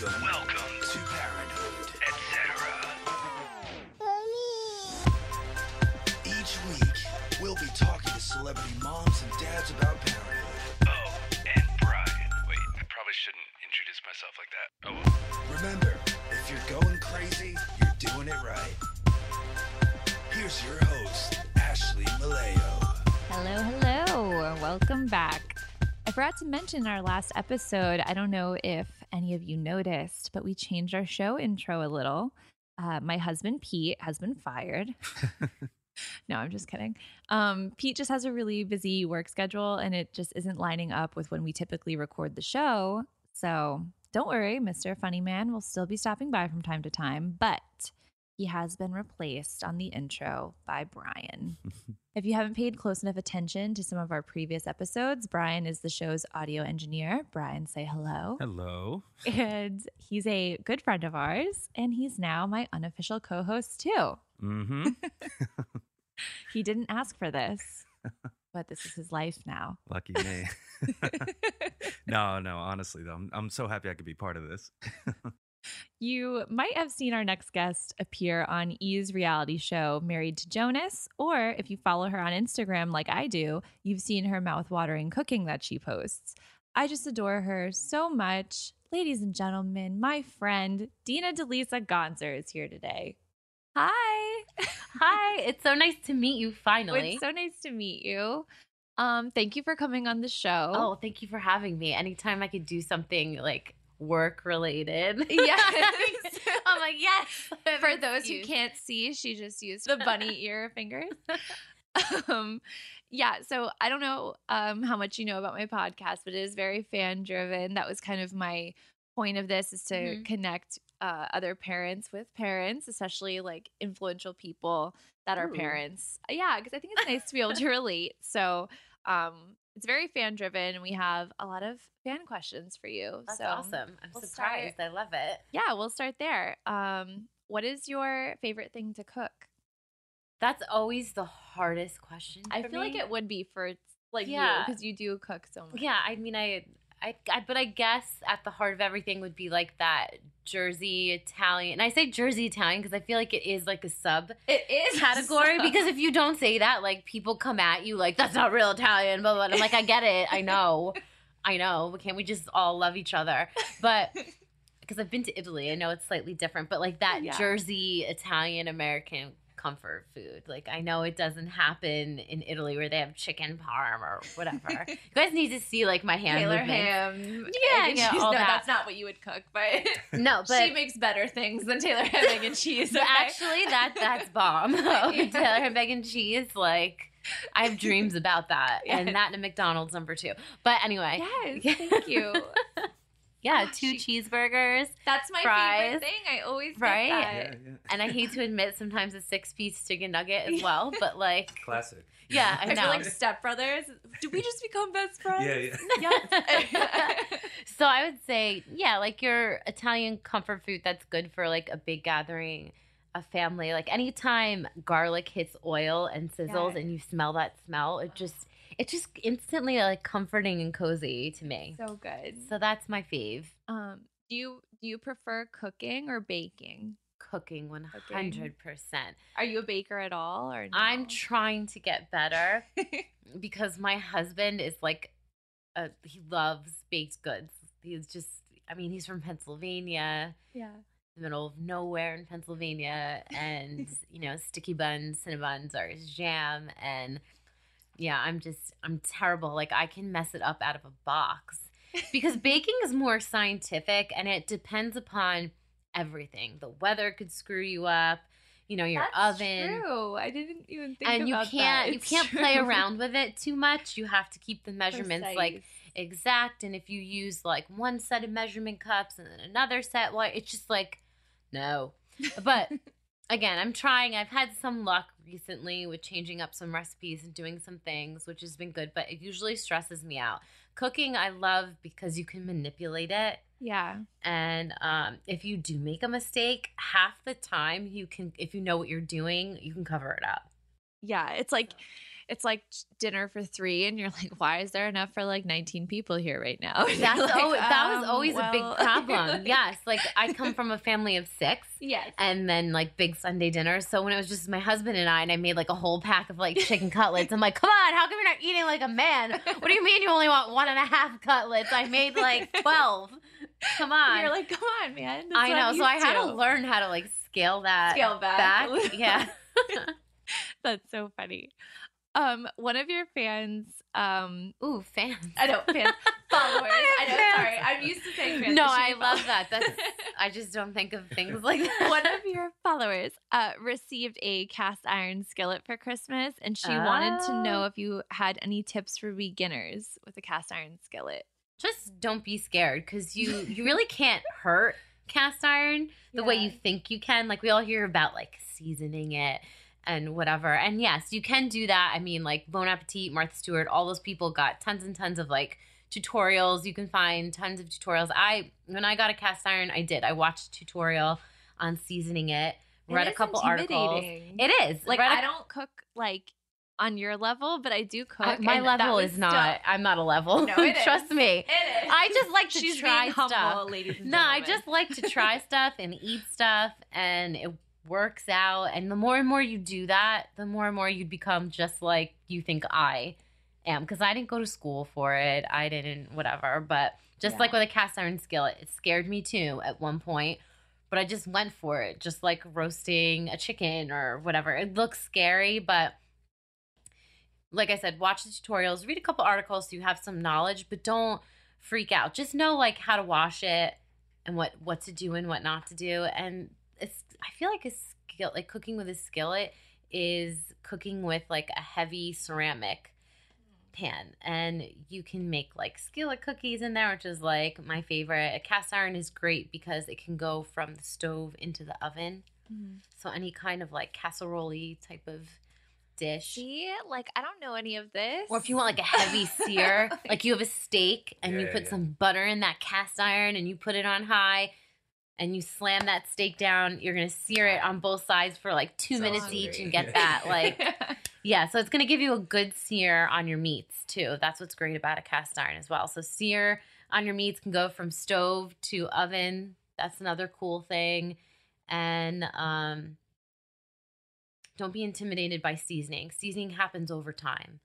Welcome, welcome to Parenthood, etc. Each week, we'll be talking to celebrity moms and dads about parenthood. Oh, and Brian. Wait, I probably shouldn't introduce myself like that. Oh, well. Remember, if you're going crazy, you're doing it right. Here's your host, Ashley Maleo. Hello, hello. Welcome back. I forgot to mention in our last episode, I don't know if any of you noticed, but we changed our show intro a little. Uh, my husband, Pete, has been fired. no, I'm just kidding. Um, Pete just has a really busy work schedule and it just isn't lining up with when we typically record the show. So don't worry, Mr. Funny Man will still be stopping by from time to time, but he has been replaced on the intro by Brian. if you haven't paid close enough attention to some of our previous episodes, Brian is the show's audio engineer. Brian, say hello. Hello. And he's a good friend of ours, and he's now my unofficial co host, too. Mm-hmm. He didn't ask for this, but this is his life now. Lucky me. no, no. Honestly, though, I'm, I'm so happy I could be part of this. You might have seen our next guest appear on E's reality show, Married to Jonas, or if you follow her on Instagram like I do, you've seen her mouth-watering cooking that she posts. I just adore her so much. Ladies and gentlemen, my friend Dina DeLeasa Gonzer is here today. Hi. Hi, it's so nice to meet you finally. It's so nice to meet you. Um, thank you for coming on the show. oh, thank you for having me. Anytime I could do something like work related. Yes. I'm like, yes. For those who can't see, she just used the bunny ear fingers. um, yeah, so I don't know um, how much you know about my podcast, but it is very fan driven. That was kind of my point of this is to Mhm. connect uh, other parents with parents, especially like influential people that are parents. Yeah, because I think it's nice to be able to relate. So um, it's very fan driven, and we have a lot of fan questions for you. That's so awesome. I'm we'll surprised. I love it. yeah, we'll start there. Um, what is your favorite thing to cook? That's always the hardest question. I feel like it would be for like you Yeah. because you do cook so much. Yeah, I mean, I, I, I, but I guess at the heart of everything would be like that Jersey Italian. And I say Jersey Italian because I feel like it is like a sub it is category because if you don't say that, like people come at you like that's not real Italian, blah blah. blah. I'm like, I get it, I know, I know. But can't we just all love each other? But because I've been to Italy, I know it's slightly different. But like that Yeah. Jersey Italian American comfort food, like I know it doesn't happen in Italy where they have chicken parm or whatever. you guys need to see like my hand Taylor movements. ham. Yeah, and yeah, no, that. that's not what you would cook, but No, but she makes better things than Taylor ham egg and cheese. Okay? actually, that that's bomb. Yeah. Taylor ham, bacon, cheese. Like, I have dreams about that, Yes. and that and a McDonald's number two. But anyway, yes, thank you. Yeah, two she- cheeseburgers, That's my Fries. favorite thing. I always get Right? that. and I hate to admit sometimes a six piece chicken nugget as well. But like, Classic. yeah, I I, know. feel like stepbrothers. Did we just become best friends? Yeah, yeah. Yes. so I would say, yeah, like your Italian comfort food that's good for like a big gathering, a family. Like anytime garlic hits oil and sizzles Yeah. and you smell that smell, it just it's just instantly like comforting and cozy to me. so good. So that's my fave. Um, do you do you prefer cooking or baking? Cooking one hundred percent. Are you a baker at all, or no? I'm trying to get better because my husband is like, a, he loves baked goods. He's just, I mean, he's from Pennsylvania. yeah. middle of nowhere in Pennsylvania, and you know, sticky buns, cinnabons are his jam, and yeah, I'm just I'm terrible. Like I can mess it up out of a box because baking is more scientific, and it depends upon everything. The weather could screw you up, you know, your That's oven. True. I didn't even think And you can't you can't play around with it too much. You have to keep the measurements like exact and if you use like one set of measurement cups and then another set well it's just like no but again i'm trying i've had some luck recently with changing up some recipes and doing some things which has been good but it usually stresses me out cooking i love because you can manipulate it yeah. and um, if you do make a mistake half the time you can if you know what you're doing you can cover it up Yeah. It's like it's like dinner for three, and you're like, why is there enough for like 19 people here right now? That's like, always, that was "Um, always a big well." problem. yes, like I come from a family of six. yes. and then like big Sunday dinners. So when it was just my husband and I, and I made like a whole pack of like chicken cutlets, I'm like, come on, how come you're not eating like a man? What do you mean you only want one and a half cutlets? I made like 12. Come on. You're like, come on, man. That's I know. So I had to learn how to like scale that Scale back. Yeah. That's so funny. Um, one of your fans, um, Ooh, fans. I know fans, followers. I know. Fans. Sorry, I'm used to saying fans. No, I love that. That's I just don't think of things like that. one of your followers uh, received a cast iron skillet for Christmas, and she wanted to know Oh. if you had any tips for beginners with a cast iron skillet. just don't be scared because you you really can't hurt cast iron the way you think you can like we all hear about like seasoning it and whatever. And yes you can do that. I mean like bon appetit martha stewart all those people got tons and tons of like tutorials. You can find tons of tutorials. I when i got a cast iron i did. I watched a tutorial on seasoning it read It a couple articles. it is. Like Read I don't cook like on your level, but I do cook. I- my level is not still- i'm not a level. No, it is. trust me. It is. I just like to She's try humble, stuff. ladies and No, I just like to try stuff and eat stuff, and it works out. And the more and more you do that, the more and more you'd become just like you think I am. Because I didn't go to school for it, I didn't, whatever. But just Yeah. like with a cast iron skillet, it scared me too at one point. But I just went for it, just like roasting a chicken or whatever. It looks scary, but like I said, watch the tutorials, read a couple articles so you have some knowledge, but don't freak out. Just know like how to wash it and what what to do and what not to do. And it's I feel like a skill like cooking with a skillet is cooking with like a heavy ceramic pan and you can make like skillet cookies in there which is like my favorite a cast iron is great because it can go from the stove into the oven Mhm. so any kind of like casserole type of dish See, like I don't know any of this. or if you want like a heavy sear, like you have a steak and you put yeah. some butter in that cast iron and you put it on high and you slam that steak down, you're gonna sear it on both sides for like two Sounds minutes hungry. each and get that. Like, yeah, so it's gonna give you a good sear on your meats too. That's what's great about a cast iron as well. So, sear on your meats can go from stove to oven. That's another cool thing. And, um, don't be intimidated by seasoning. Seasoning happens over time.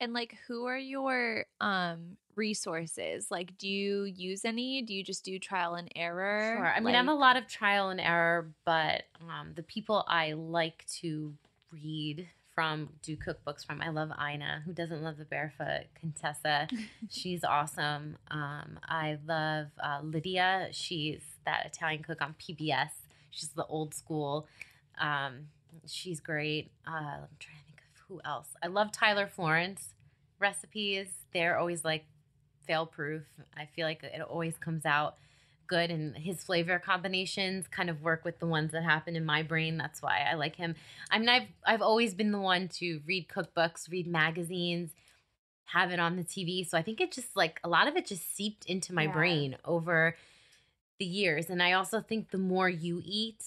and like, who are your um resources? Like, do you use any? Do you just do trial and error? Sure. I mean, I'm a lot of trial and error, but um, the people I like to read from, do cookbooks from, I love Ina. Who doesn't love the barefoot Contessa? She's awesome. Um, I love uh, Lydia. She's that Italian cook on PBS. She's the old school. Um, she's great. Uh, I'm trying to think of who else. I love Tyler Florence recipes. They're always like fail proof. I feel like it always comes out good and his flavor combinations kind of work with the ones that happen in my brain. That's why I like him. I mean I've I've always been the one to read cookbooks, read magazines, have it on the TV. So I think it just like a lot of it just seeped into my Yeah. brain over the years. And I also think the more you eat,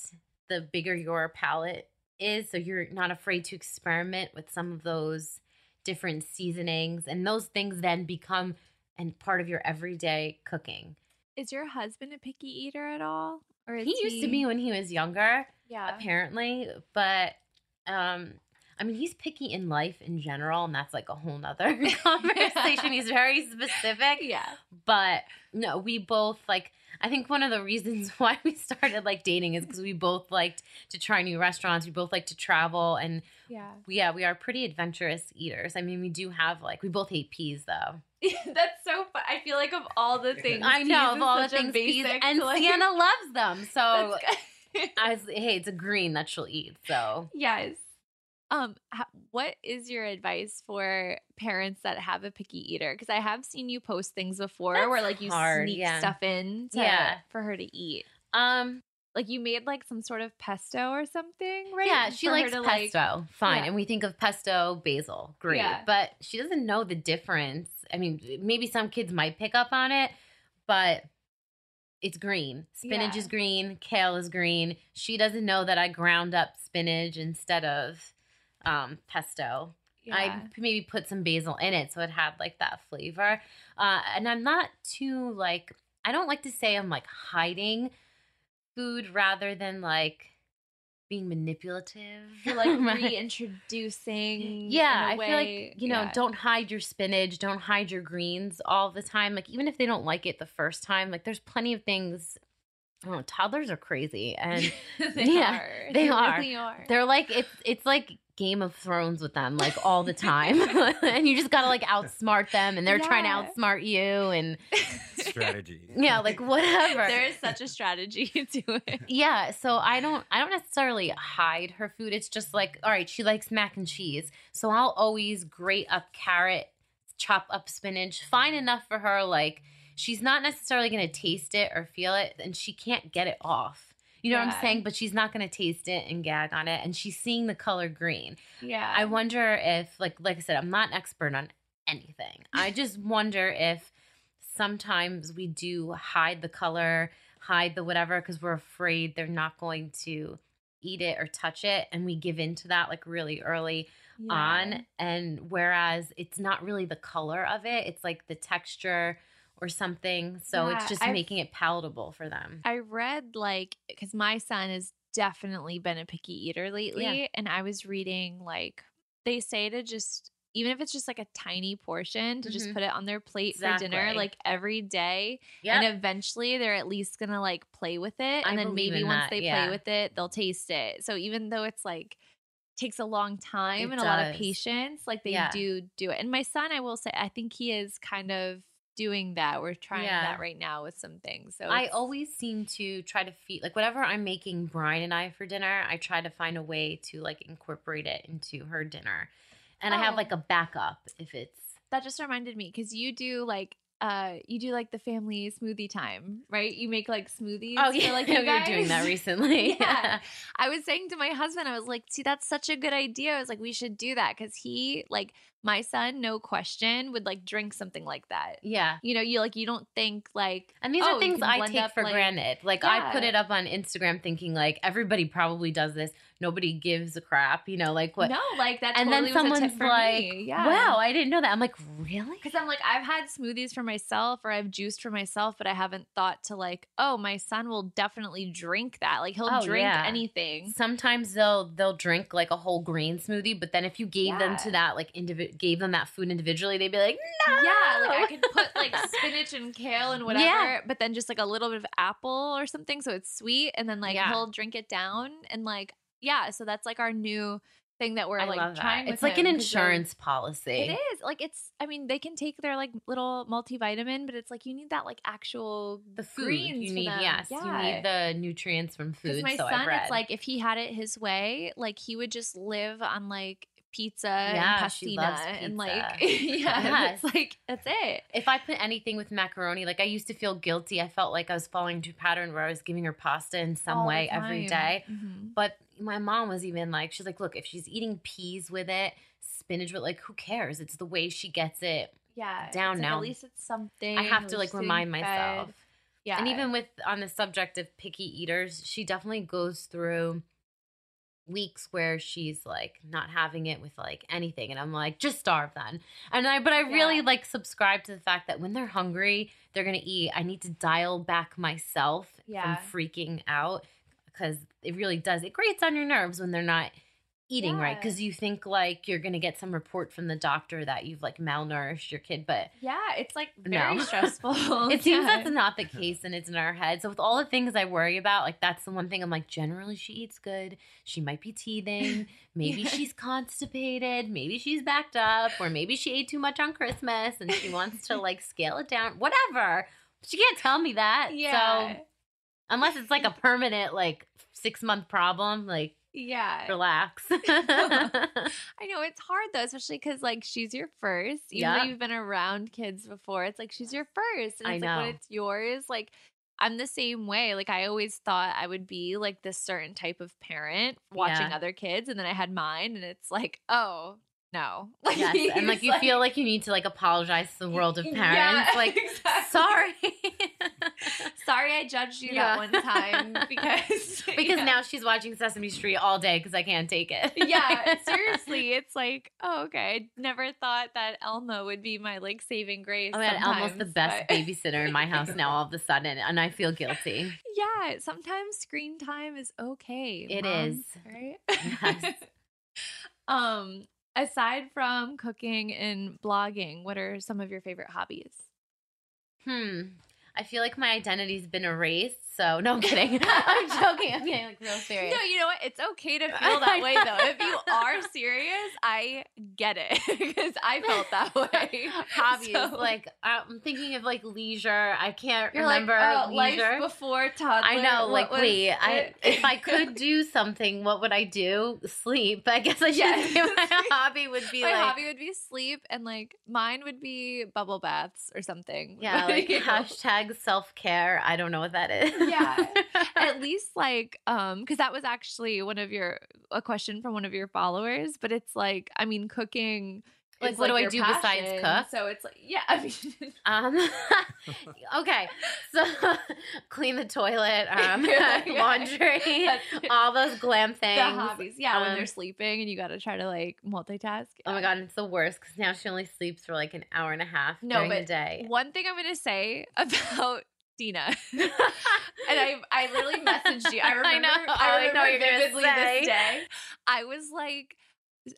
the bigger your palate is. So you're not afraid to experiment with some of those different seasonings. And those things then become and part of your everyday cooking. Is your husband a picky eater at all? Or is He used to be when he was younger, Yeah. apparently, but um I mean he's picky in life in general, and that's like a whole nother conversation. He's very specific. Yeah. But no, we both like I think one of the reasons why we started like dating is because we both liked to try new restaurants. We both like to travel and Yeah. yeah, we are pretty adventurous eaters. I mean, we do have like we both hate peas though. That's so fun. I feel like of all the things, I know peas of all the things peas, basic, and like- Sienna loves them. So That's good. I was, hey, it's a green that she'll eat. So yes. Um, what is your advice for parents that have a picky eater? Because I have seen you post things before That's where like you hard, sneak yeah. stuff in to, Yeah. for her to eat. um Like you made like some sort of pesto or something, right? yeah, she For likes to, pesto. like- Fine. Yeah. And we think of pesto, basil. Great. Yeah. But she doesn't know the difference. I mean, maybe some kids might pick up on it, but it's green. Spinach Yeah. is green, kale is green. She doesn't know that I ground up spinach instead of um, pesto. I maybe put some basil in it so it had like that flavor. Uh, and I'm not too like I don't like to say I'm like hiding food rather than like being manipulative. You're like reintroducing. Yeah, I a feel like you know, yeah. don't hide your spinach, don't hide your greens all the time. Like even if they don't like it the first time, like there's plenty of things. I toddlers are crazy, and they Yeah, are. they are. really are. they're like it's it's like Game of Thrones with them, like all the time, and you just gotta like outsmart them, and they're trying to outsmart you, and Strategy. yeah, like whatever. there is such a strategy to it. Yeah, so I don't I don't necessarily hide her food. It's just like, all right, she likes mac and cheese. So I'll always grate up carrot, chop up spinach, fine enough for her like she's not necessarily going to taste it or feel it and she can't get it off. You know what I'm saying? But she's not going to taste it and gag on it and she's seeing the color green. Yeah. I wonder if like like I said, I'm not an expert on anything. I just wonder if sometimes we do hide the color, hide the whatever because we're afraid they're not going to eat it or touch it and we give in to that like really early Yeah. on and whereas it's not really the color of it, it's like the texture or something. So Yeah, it's just I've- making it palatable for them. I read like because my son has definitely been a picky eater lately, and I was reading like they say to just even if it's just like a tiny portion to just Mhm. put it on their plate for dinner like every day Yeah. and eventually they're at least gonna like play with it I and then maybe once that, they yeah. play with it they'll taste it so even though it's like takes a long time It and a lot of patience like they Yeah. do do it and my son i will say i think he is kind of doing that we're trying Yeah. that right now with some things so I always seem to try to feed like whatever I'm making Brian and I for dinner, I try to find a way to like incorporate it into her dinner. And I have Oh. like a backup if it's that just reminded me because you do like uh you do like the family smoothie time right you make like smoothies Oh for, yeah, like we you were doing that guys? recently. Yeah. I was saying to my husband, I was like, see, that's such a good idea. I was like, we should do that because he, like, my son, no question, would like drink something like that. yeah. You know, you like, you don't think like, And these Oh, are things I take for like- granted. Like I put it up on Instagram thinking like everybody probably does this. Nobody gives a crap, you know, like what no, like that. and totally then was a tip someone's like, me. yeah. "Wow, I didn't know that." I'm like, "Really?" Because I'm like, I've had smoothies for myself or I've juiced for myself, but I haven't thought to like, oh, my son will definitely drink that. Like he'll Oh, drink yeah. anything. Sometimes they'll they'll drink like a whole green smoothie, but then if you gave them to that like gave them that food individually, they'd be like, "No." Yeah, like I could put like spinach and kale and whatever, Yeah. but then just like a little bit of apple or something, so it's sweet, and then like Yeah. he'll drink it down, and like yeah, so that's like our new thing that we're I like trying. that. It's like an him 'cause they're- insurance policy. It is like it's. I mean, they can take their like little multivitamin, but it's like you need that like actual The food greens you need, yes, you need the nutrients from food. my so son, it's like if he had it his way, like he would just live on like pizza Yeah, and pastina loves and like pizza. yeah, Yes. it's like that's it. if I put anything with macaroni, like I used to feel guilty. I felt like I was falling into a pattern where I was giving her pasta in some All way every day. Mhm. But my mom was even like, she's like, look, if she's eating peas with it, spinach with like, who cares? It's the way she gets it. yeah down like, now. At least it's something. I have to like remind myself. Yeah, And even with on the subject of picky eaters, she definitely goes through weeks where she's like not having it with like anything and I'm like just starve then. And I but I really Yeah. like subscribe to the fact that when they're hungry, they're to eat. I need to dial back myself Yeah. from freaking out cuz it really does. It grates on your nerves when they're not eating right cuz you think like you're going to get some report from the doctor that you've like malnourished your kid, but yeah, it's like very No. stressful. it seems Yeah. that's not the case and it's in our head. So with all the things I worry about, like that's the one thing I'm like, generally she eats good. She might be teething. Maybe Yeah. she's constipated. Maybe she's backed up. Or maybe she ate too much on Christmas and she wants to like scale it down. Whatever. She can't tell me that. yeah, So unless it's like a permanent, like six month problem, like yeah. relax. I know it's hard though, especially because like she's your first. Even though Yeah. you've been around kids before, it's like she's your first, and I it's like when know. it's yours, like. I'm the same way. Like I always thought I would be like this certain type of parent watching Yeah. other kids, and then I had mine, and it's like, oh no, yes. And like you feel like you need to like apologize to the world of Yeah, parents. Like exactly. sorry. Sorry, I judged you Yeah. that one time because because yeah. now she's watching Sesame Street all day because I can't take it. yeah, seriously, it's like, oh, okay. I never thought that Elmo would be my like saving grace. Oh god, Elmo's the best but- babysitter in my house now all of a sudden, and I feel guilty. Yeah, sometimes screen time is okay. It moms, is. right? Yes. um, aside from cooking and blogging, what are some of your favorite hobbies? Hmm. I feel like my identity's been erased. So no, I'm kidding. I'm joking. I'm getting like real serious. No, you know what? It's okay to feel that way though. If you are serious, I get it because I felt that way. Hobbies So- like I'm thinking of like leisure. I can't You're remember like, oh, leisure. before toddler. I know, like, wait, I if I could do something, what would I do? Sleep. I guess I should Yes. my hobby would be like my like, hobby would be sleep, and like mine would be bubble baths or something. yeah, like hashtag self care. I don't know what that is. Yeah. at least like um because that was actually one of your a question from one of your followers but it's like i mean cooking Like, what do I do besides cook? so it's like yeah i mean Um. okay, so clean the toilet, um, Yeah. laundry, all those glam things. the hobbies yeah when Um, they're sleeping and you gotta try to like multitask Oh my god, it's the worst because now she only sleeps for like an hour and a half No, during the but day. one thing i'm gonna say about Dina, and I I literally messaged you. I I remember. know. I, Oh, I know you're gonna vividly this day. I was like,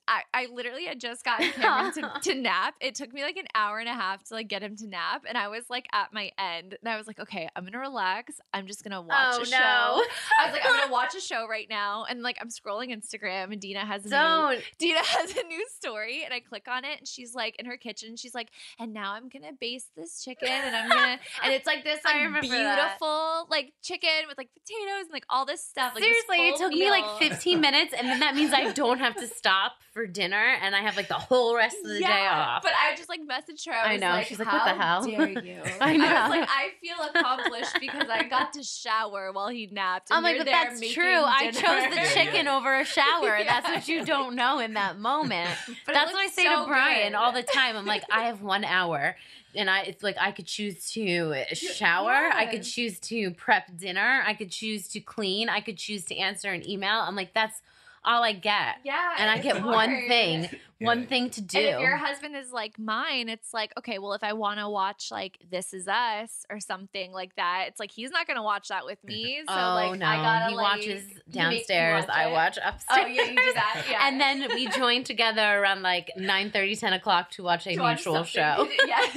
I, I literally had just gotten Cameron to, to nap. It took me like an hour and a half to like get him to nap, and I was like at my end. And I was like, okay, I'm gonna relax. I'm just gonna watch oh a show. no! I was like, I'm gonna watch a show right now, and like I'm scrolling Instagram, and Dina has a new. Dina has a new story, and I click on it, and she's like in her kitchen. She's like, and now I'm gonna baste this chicken, and I'm gonna, and it's like this like remember that. beautiful like chicken with like potatoes and like all this stuff. Like, this Seriously, it full took me like 15 minutes, and then that means I don't have to stop for dinner, and I have like the whole rest of the day off. But I just like messaged her. I, I know. Like, She's like, "What the "How hell?" Dare you? I I know. was like, I feel accomplished because I got to shower while he napped. I'm like, but that's true. I chose the chicken over a shower. That's what you don't know in that moment. That's what I say so to Brian good. all the time. I'm like, I have one hour. And I, it's like I could choose to shower. I could choose to prep dinner. I could choose to clean. I could choose to answer an email. I'm like, that's all I get. Yeah, And I it's get one hard. thing, one thing to do. And if your husband is like mine, it's like, okay, well, if I want to watch like This Is Us or something like that, it's like he's not gonna watch that with me. So oh like no, I gotta he like, watches he makes me downstairs. watch I it. watch Oh upstairs. yeah, you do that. Yeah, And then we join together around like 9 30, 10 o'clock to watch a To mutual something. show. yes.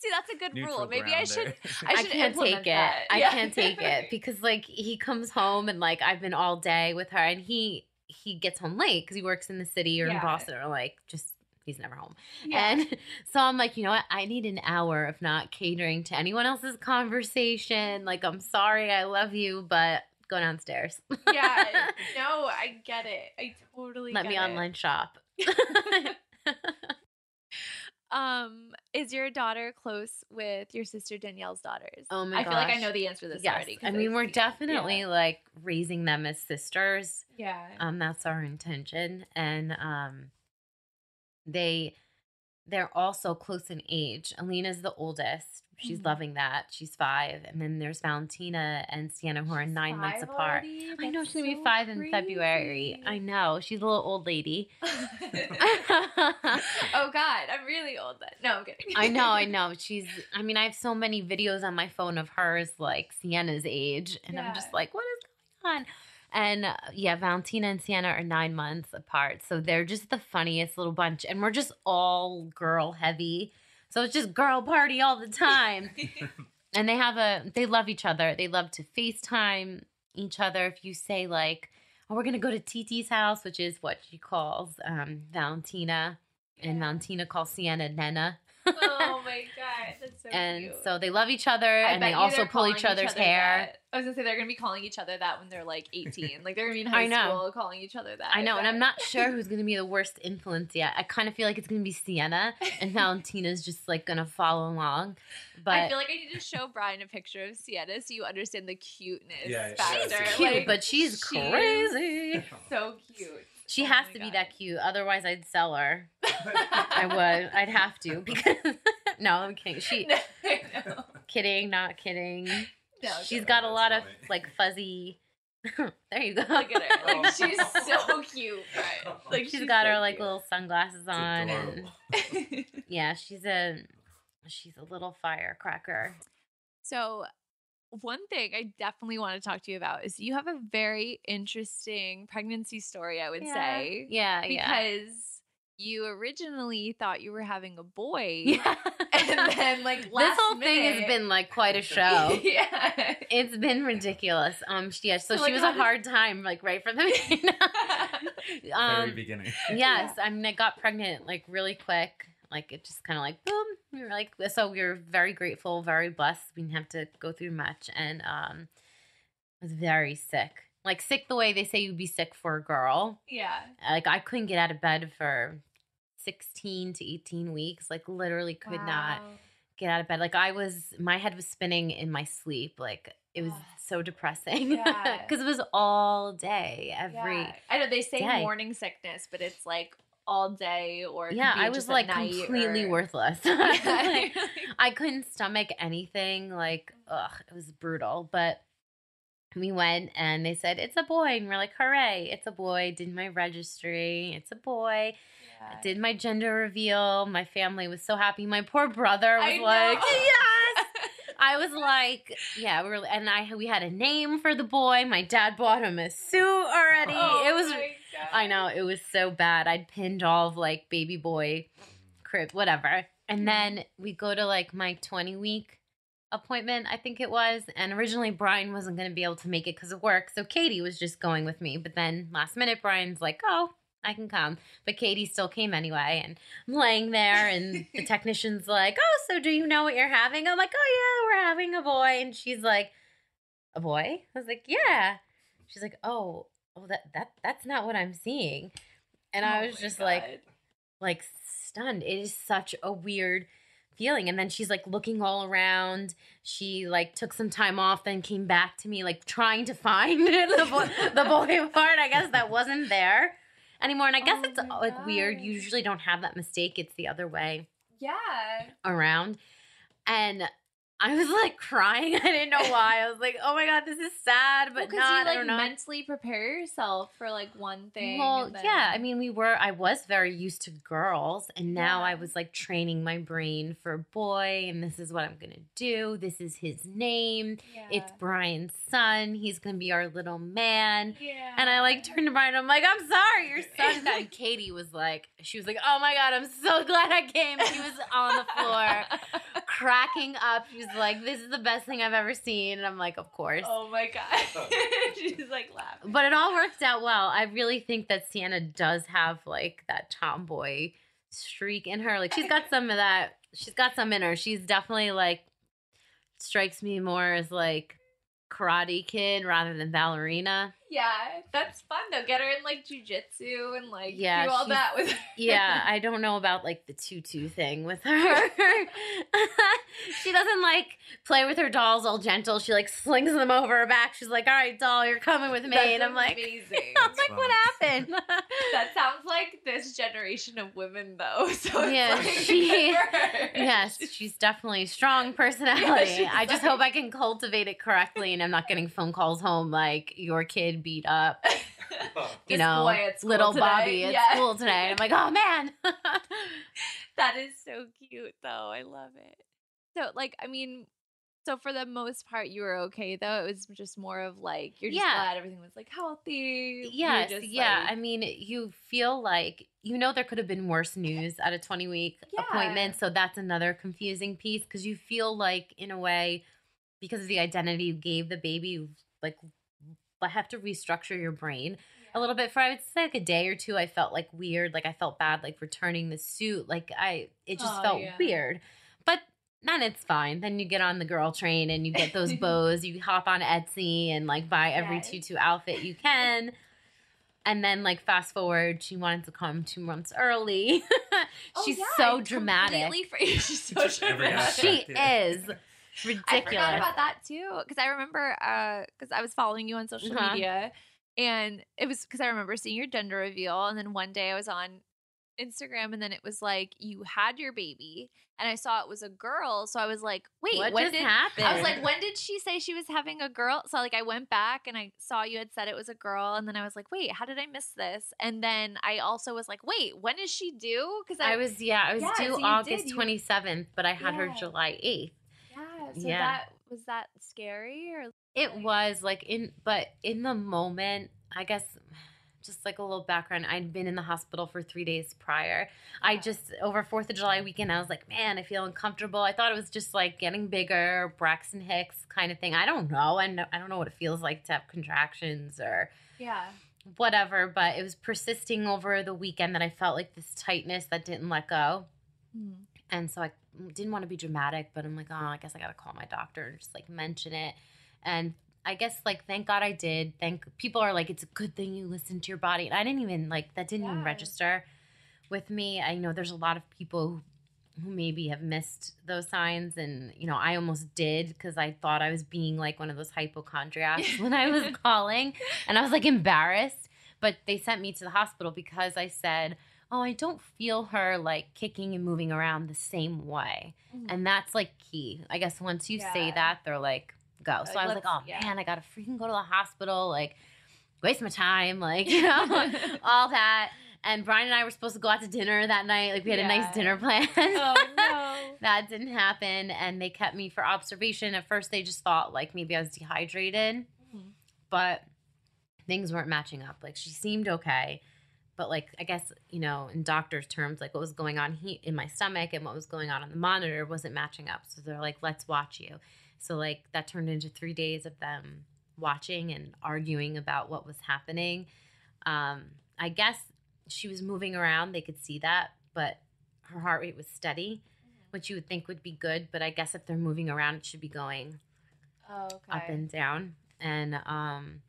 See, that's a good Neutral rule. Maybe I should. there. I, I should can't take it. that. I Yeah. can't take it because like he comes home and like I've been all day with her and he he gets home late because he works in the city or in Boston or like just he's never home. Yeah. And so I'm like, you know what? I need an hour of not catering to anyone else's conversation. Like I'm sorry, I love you, but go downstairs. yeah. No, I get it. I totally Let me it. online shop. Um, is your daughter close with your sister Danielle's daughters? Oh my I feel like I know the answer to this yes, already. 'cause I mean we're see- definitely yeah. like raising them as sisters. yeah. um that's our intention and um they they're also close in age alina's the oldest she's Mhm. loving that she's five and then there's valentina and sienna who are She's nine months apart already? i know That's she's gonna be so five in february i know she's a little old lady oh God, I'm really old then. No, I'm kidding. i know i know she's i mean i have so many videos on my phone of hers like sienna's age and i'm just like what is going on and uh, yeah, Valentina and Sienna are nine months apart. So they're just the funniest little bunch. And we're just all girl heavy. So it's just girl party all the time. and they have a, they love each other. They love to FaceTime each other. If you say, like, oh, we're going to go to TT's house, which is what she calls um, Valentina. And Valentina calls Sienna Nena. Oh my God, that's so and cute. so they love each other I and they also pull each other's other hair. that. I was gonna say they're gonna be calling each other that when they're like 18. Like they're gonna be in I high know. school calling each other that. I know, and I'm not sure who's gonna be the worst influence yet. I kind of feel like it's gonna be Sienna, and Valentina's just like gonna follow along. But I feel like I need to show Brian a picture of Sienna so you understand the cuteness Yeah, yeah, factor. she's cute, Like, but she's she is crazy. So cute. She Oh has my to be that cute, otherwise I'd sell her. I would. I'd have to because no, I'm kidding. She No, I kidding, not kidding. No, she's okay. got a That's lot of like fuzzy. there you go. Look at her. Like Oh. she's so cute. Right? Like she's she's got so her like cute. little sunglasses It's on, and yeah, she's a she's a little firecracker. So, one thing I definitely want to talk to you about is you have a very interesting pregnancy story, I would say. Yeah, yeah. Because you originally thought you were having a boy. Yeah. And then, like, this last whole thing has been like quite a show. yeah. It's been ridiculous. Um, she- yeah, so So, she like, was how a did- hard time, like right from the beginning. Very um, beginning. yes, I mean, I got pregnant like really quick. Like it just kind of like boom. We were like, so we were very grateful, very blessed. We didn't have to go through much, and um, I was very sick. Like sick the way they say you'd be sick for a girl. Yeah. Like I couldn't get out of bed for sixteen to eighteen weeks. Like literally could not get out of bed. Like I was, my head was spinning in my sleep. Like it was so depressing Yeah. because it was all day, every. Yeah. I know they say day. morning sickness, but it's like all day or Yeah, I was like completely or- worthless. Like, I couldn't stomach anything. Like, ugh, it was brutal. But we went and they said, it's a boy. And we're like, hooray, it's a boy. Did my registry. It's a boy. Yeah. Did my gender reveal. My family was so happy. My poor brother was I know. like, yes. I was like, yeah, we were, and I we had a name for the boy. My dad bought him a suit already. Oh it was, I know, it was so bad. I'd pinned all of like baby boy crib, whatever. And mm-hmm. then we go to like my 20 week appointment, I think it was. And originally Brian wasn't going to be able to make it because of work. So Katie was just going with me. But then last minute, Brian's like, oh, I can come. But Katie still came anyway. And I'm laying there, and the technician's like, oh, so do you know what you're having? I'm like, oh, yeah, we're having a boy. And she's like, a boy? I was like, yeah. She's like, oh, oh, that, that that's not what I'm seeing. And I Oh was just like, God. like stunned. It is such a weird feeling. And then she's like looking all around. She like took some time off, then came back to me like trying to find the boy, the boy part. I guess that wasn't there anymore. And I guess Oh it's like weird. You usually don't have that mistake. It's the other way yeah. around. And I was like crying. I didn't know why. I was like, oh my god, this is sad, but because not. you like mentally prepare yourself for like one thing. Well, then- yeah. I mean, we were. I was very used to girls, and now I was like training my brain for boy, and this is what I'm gonna do. This is his name. It's Brian's son. He's gonna be our little man. yeah. And I like turned to Brian. I'm like, I'm sorry, your son's not. And Katie was like, she was like, oh my god, I'm so glad I came. She was on the floor cracking up. She was like, this is the best thing I've ever seen. And I'm like, of course. oh my god. Oh. She's like laughing. But it all worked out well. I really think that Sienna does have like that tomboy streak in her. Like she's got some of that. She's got some in her. She's definitely like strikes me more as like karate kid rather than ballerina. Yeah, that's fun though. Get her in like jujitsu and like Yeah, do all that with her. Yeah, I don't know about like the tutu thing with her. she doesn't like play with her dolls all gentle. She like slings them over her back. She's like, "All right, doll, you're coming with me." That's and I'm like, amazing. I'm like, what happened? that sounds like this generation of women though. So it's Yeah, like, she- good for her. Yes, she's definitely a strong personality. Yeah, I just like- hope I can cultivate it correctly and I'm not getting phone calls home like your kid beat up, you know, boy at little. Bobby at Yeah. school today. I'm like, oh man. That is so cute though. I love it. So like I mean so for the most part you were okay though. It was just more of like you're just Yeah. glad everything was like healthy. Yes, just, yeah. like- I mean, you feel like you know there could have been worse news at a 20 week Yeah. appointment, so that's another confusing piece because you feel like in a way because of the identity you gave the baby, like have to restructure your brain a little bit for I would say like a day or two. I felt like weird, like I felt bad, like returning the suit, like I it just Oh, felt yeah. weird, but. Then it's fine. Then you get on the girl train and you get those bows. You hop on Etsy and like buy every Yes. tutu outfit you can. And then, like, fast forward, she wanted to come two months early. Oh, She's yeah, so I dramatic. completely She's so Just every dramatic. aspect. She Yeah. Is I forgot about that too because I remember because I was following you on social Uh-huh. media, and it was because I remember seeing your gender reveal, and then one day I was on Instagram and then it was like you had your baby and I saw it was a girl. So I was like, wait, what when just did happened? I was like, when did she say she was having a girl? So like I went back and I saw you had said it was a girl, and then I was like, wait, how did I miss this? And then I also was like, wait, when is she due? Because I was yeah, I was Yeah, due you August twenty seventh, but I had her July eighth. So Yeah. that was that scary or It was like in, but in the moment, I guess, just like a little background. I'd been in the hospital for three days prior. I just over Fourth of July weekend, I was like, man, I feel uncomfortable. I thought it was just like getting bigger, Braxton Hicks kind of thing. I don't know, and I don't know what it feels like to have contractions or yeah. whatever. But it was persisting over the weekend that I felt like this tightness that didn't let go. Hmm. And so I didn't want to be dramatic, but I'm like, oh, I guess I got to call my doctor and just like mention it. And I guess like thank God I did. Thank people are like, it's a good thing you listen to your body. And I didn't even like that didn't even register with me. I know there's a lot of people who, who maybe have missed those signs, and you know I almost did because I thought I was being like one of those hypochondriacs when I was calling, and I was like embarrassed. But they sent me to the hospital because I said, "Oh, I don't feel her like kicking and moving around the same way." And that's like key. I guess once you say that, they're like, go. So Like, I was like, oh yeah. man, I gotta freaking go to the hospital, like waste my time, like, you know, all that. And Brian and I were supposed to go out to dinner that night. Like we had a nice dinner plan. oh no. that didn't happen. And they kept me for observation. At first they just thought like maybe I was dehydrated. Mhm. But things weren't matching up. Like she seemed okay. But like I guess, you know, in doctor's terms, like what was going on he- in my stomach and what was going on on the monitor wasn't matching up. So they're like, let's watch you. So like that turned into three days of them watching and arguing about what was happening. Um, I guess she was moving around. They could see that, but her heart rate was steady, which you would think would be good. But I guess if they're moving around, it should be going Oh, okay. up and down. And um,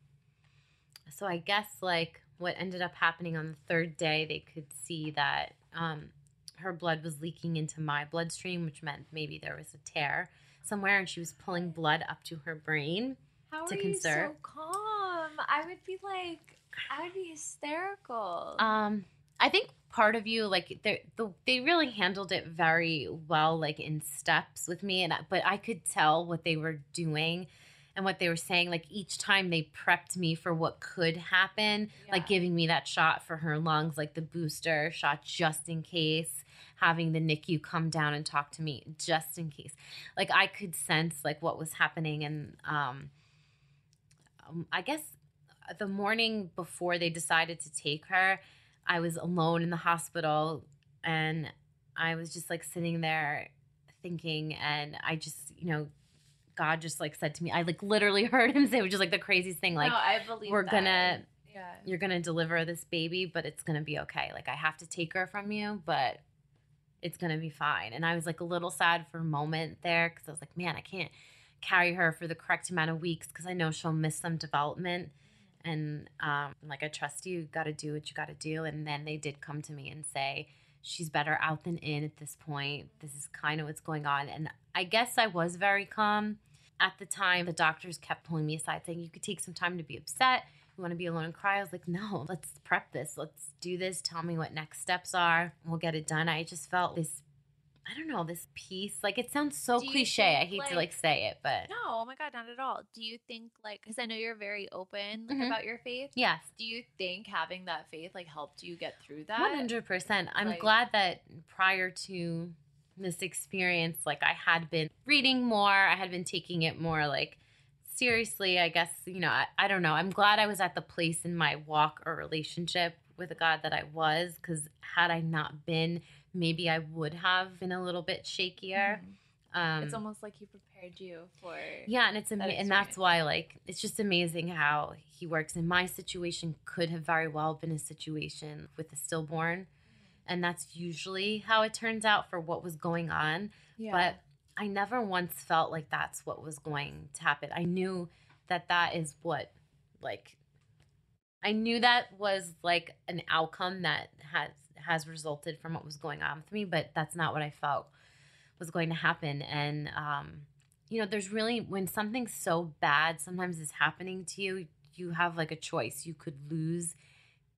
so I guess like what ended up happening on the third day, they could see that um, her blood was leaking into my bloodstream, which meant maybe there was a tear somewhere, and she was pulling blood up to her brain. How to are conserve. you so calm? I would be like, I would be hysterical. Um, I think part of you like they the, they really handled it very well, like in steps with me, and but I could tell what they were doing and what they were saying. Like each time they prepped me for what could happen, like giving me that shot for her lungs, like the booster shot, just in case. Having the NICU come down and talk to me, just in case. Like I could sense like what was happening, and um, um I guess the morning before they decided to take her, I was alone in the hospital and I was just like sitting there thinking and I just, you know, God just like said to me, I like literally heard him say, which is like the craziest thing, like, no, I believe we're that. gonna Yeah. you're gonna deliver this baby, but it's gonna be okay. Like I have to take her from you, but it's gonna be fine. And I was like a little sad for a moment there because I was like, man, I can't carry her for the correct amount of weeks because I know she'll miss some development. And um, like I trust you, got to do what you got to do. And then they did come to me and say she's better out than in at this point. This is kind of what's going on. And I guess I was very calm at the time. The doctors kept pulling me aside, saying you could take some time to be upset you want to be alone and cry? I was like, no, let's prep this. Let's do this. Tell me what next steps are. We'll get it done. I just felt this, I don't know, this peace. Like it sounds so cliche. I think, hate to like- like say it, but No, oh my god, not at all. Do you think like because I know you're very open like, Mhm. about your faith. yes, Do you think having that faith like helped you get through that? one hundred percent. I'm Like- glad that prior to this experience, like I had been reading more. I had been taking it more like seriously. I guess you know. I, I don't know. I'm glad I was at the place in my walk or relationship with a God that I was, because had I not been, maybe I would have been a little bit shakier. Mhm. Um, It's almost like he prepared you for. yeah, and it's ama- that and that's why like it's just amazing how he works. In my situation, could have very well been a situation with a stillborn, and that's usually how it turns out for what was going on. Yeah. But I never once felt like that's what was going to happen. I knew that that is what like I knew that was like an outcome that has has resulted from what was going on with me, but that's not what I felt was going to happen. And um, you know, there's really when something so bad sometimes is happening to you, you have like a choice. You could lose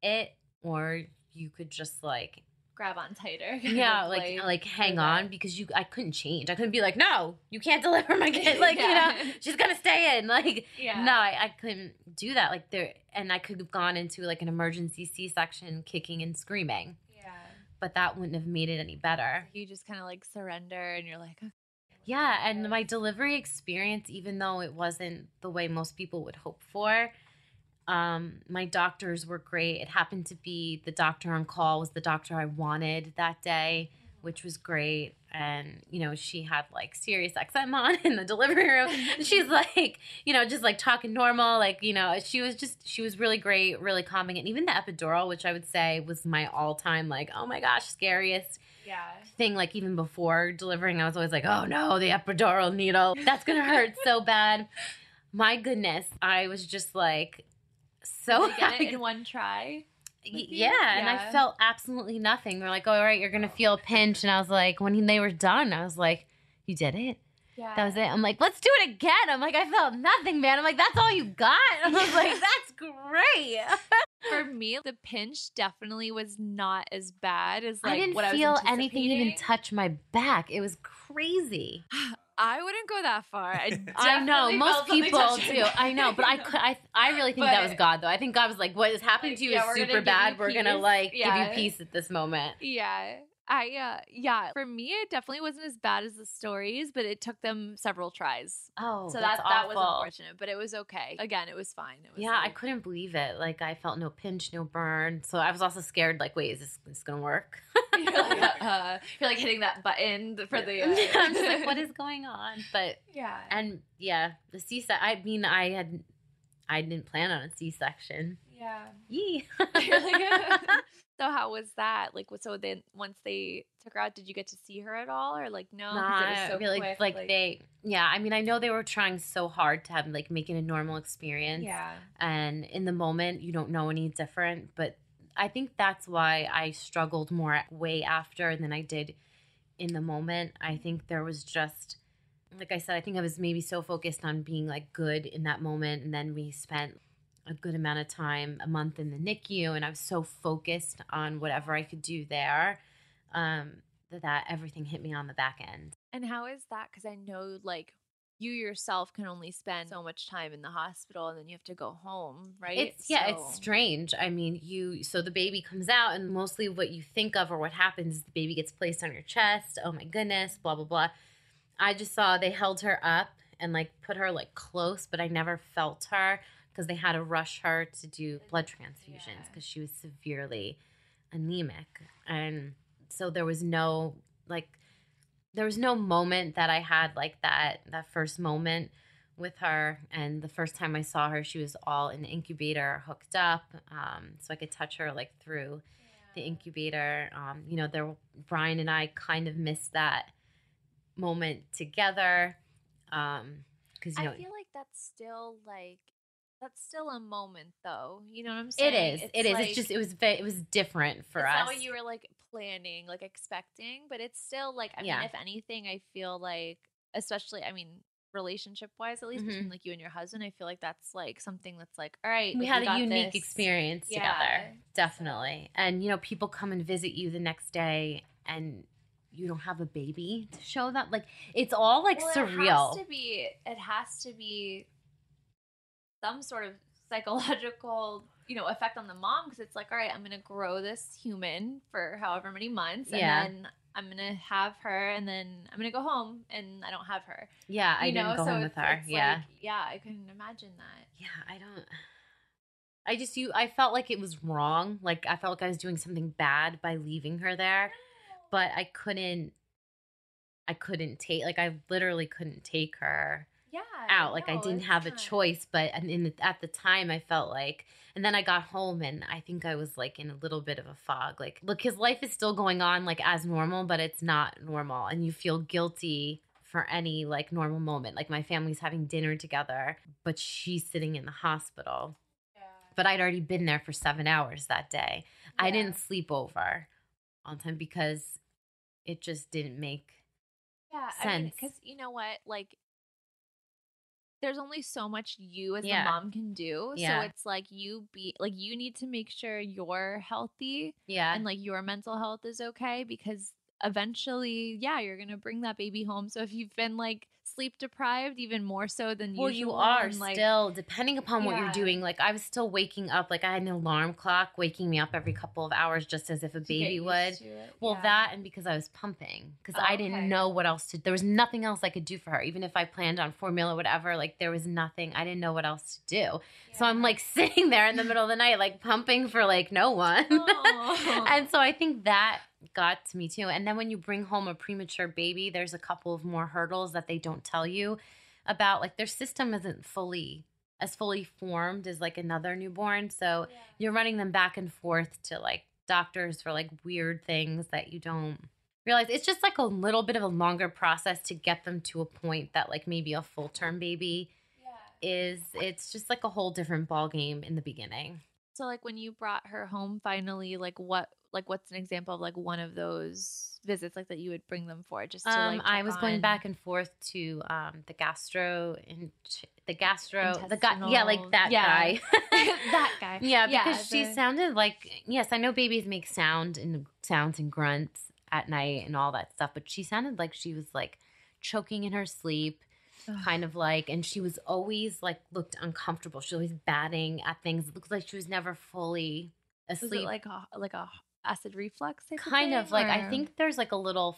it or you could just like grab on tighter. yeah of like like hang on because you i couldn't change i couldn't be like no you can't deliver my kid like Yeah. you know she's gonna stay in like Yeah. no I, I couldn't do that like there and i could have gone into like an emergency c-section kicking and screaming Yeah. but that wouldn't have made it any better You just kind of like surrender and you're like, okay. yeah and my delivery experience even though it wasn't the way most people would hope for um, my doctors were great. It happened to be the doctor on call was the doctor i wanted that day which was great. And you know she had like Sirius XM on in the delivery room. She's like you know just like talking normal like you know she was just she was really great really calming. And even the epidural which i would say was my all-time like oh my gosh scariest Yeah. thing like even before delivering i was always like oh no the epidural needle that's gonna hurt so bad. My goodness i was just like so Did get it in one try. Y- with yeah, and I felt absolutely nothing. They're like, "Oh, all right, you're gonna oh. feel a pinch," and I was like, when they were done, I was like, "You did it? Yeah. That was it." I'm like, "Let's do it again." I'm like, "I felt nothing, man." I'm like, "That's all you got?" I was like, "That's great." For me, the pinch definitely was not as bad as like I didn't what I was feel anything even touch my back. It was crazy. I wouldn't go that far. I, I know most people do. I know, but I could. I I really think that was God, though. I think God was like, "What is happening Like, to you yeah, is super bad. We're gonna peace." like give you peace at this moment." Yeah. I uh yeah, for me it definitely wasn't as bad as the stories, but it took them several tries. Oh, so that's that that was unfortunate, but it was okay. Again, it was fine. It was Yeah, I couldn't believe it. Like I felt no pinch, no burn. So I was also scared. Like, wait, is this, this gonna work? you're like uh, you're like hitting that button for the uh, I'm just like, what is going on? But Yeah. and yeah, the C section. I mean, I had, I didn't plan on a C section. yeah. Yee. Like- so how was that? Like so then once they took her out, did you get to see her at all or like no? Nah, it was so really, quick, like, they. Yeah, I mean, I know they were trying so hard to have like make it a normal experience. Yeah. and in the moment you don't know any different but i think that's why i struggled more way after than i did in the moment i mm-hmm. think there was just like i said i think i was maybe so focused on being like good in that moment and then we spent a good amount of time a month in the nicu and i was so focused on whatever i could do there um that, that everything hit me on the back end And how is that? Because I know, like, you yourself can only spend so much time in the hospital, and then you have to go home, right? It's yeah, So- it's strange. I mean, you so the baby comes out, and mostly what you think of or what happens is the baby gets placed on your chest. Oh my goodness, blah blah blah. I just saw they held her up and like put her like close, but I never felt her because they had to rush her to do blood transfusions Yeah. because she was severely anemic, and so there was no like there was no moment that I had like that that first moment with her. And the first time I saw her she was all in the incubator hooked up um, so I could touch her like through the incubator. Um, you know there Brian and I kind of missed that moment together um because you know I feel like that's still like that's still a moment, though. You know what I'm saying? It is. It is. like- it's just it was it was different for it's us not you were like planning, like expecting, but it's still like I Yeah. mean, if anything, I feel like, especially, I mean, relationship wise, at least Mhm. between like you and your husband, I feel like that's like something that's like, all right, we had a unique this. experience Yeah. together definitely and you know people come and visit you the next day and you don't have a baby to show them like it's all like Well, surreal It has to be. It has to be some sort of psychological, you know, effect on the mom because it's like, all right, I'm gonna grow this human for however many months, and Yeah. then I'm gonna have her, and then I'm gonna go home, and I don't have her. yeah i you didn't know, go so home with her yeah like- yeah, I couldn't imagine that. yeah i don't i just you i felt like it was wrong like i felt like i was doing something bad by leaving her there but i couldn't i couldn't take like i literally couldn't take her Yeah, out like i didn't have a choice but and in the, at the time i felt like and then i got home and i think i was like in a little bit of a fog like look his life is still going on like as normal but it's not normal and you feel guilty for any like normal moment like my family's having dinner together but she's sitting in the hospital. But i'd already been there for seven hours that day. I didn't sleep over on time because it just didn't make Yeah, sense. because you know what, like there's only so much you as Yeah. the mom can do. Yeah. So it's like you be like you need to make sure you're healthy Yeah. and like your mental health is okay because eventually, yeah, you're gonna bring that baby home. So if you've been like sleep deprived, even more so than you. well, usual, you are and, like, still, depending upon what you're doing. Like I was still waking up. Like I had an alarm clock waking me up every couple of hours, just as if a baby would. Well, Yeah. that and because I was pumping, because Oh, I didn't know what else to. There was nothing else I could do for her, even if I planned on formula, or whatever. Like there was nothing. I didn't know what else to do. So I'm like sitting there in the middle of the night, like pumping for like no one. And so I think that got to me too. And then when you bring home a premature baby, there's a couple of more hurdles that they don't tell you about. Like their system isn't fully as fully formed as like another newborn. So you're running them back and forth to like doctors for like weird things that you don't realize. It's just like a little bit of a longer process to get them to a point that like maybe a full term baby is. It's just like a whole different ball game in the beginning. So like when you brought her home finally, like what like what's an example of like one of those visits like that you would bring them for just to Um, like I was going back and forth to um the gastro and the gastro the guy yeah like that yeah. guy that guy. yeah because she the- sounded like yes I know babies make sound and sounds and grunts at night and all that stuff but she sounded like she was like choking in her sleep Ugh. kind of like and she was always like looked uncomfortable she was always batting at things it looked like she was never fully asleep like a like a acid reflux kind of, of like I think there's like a little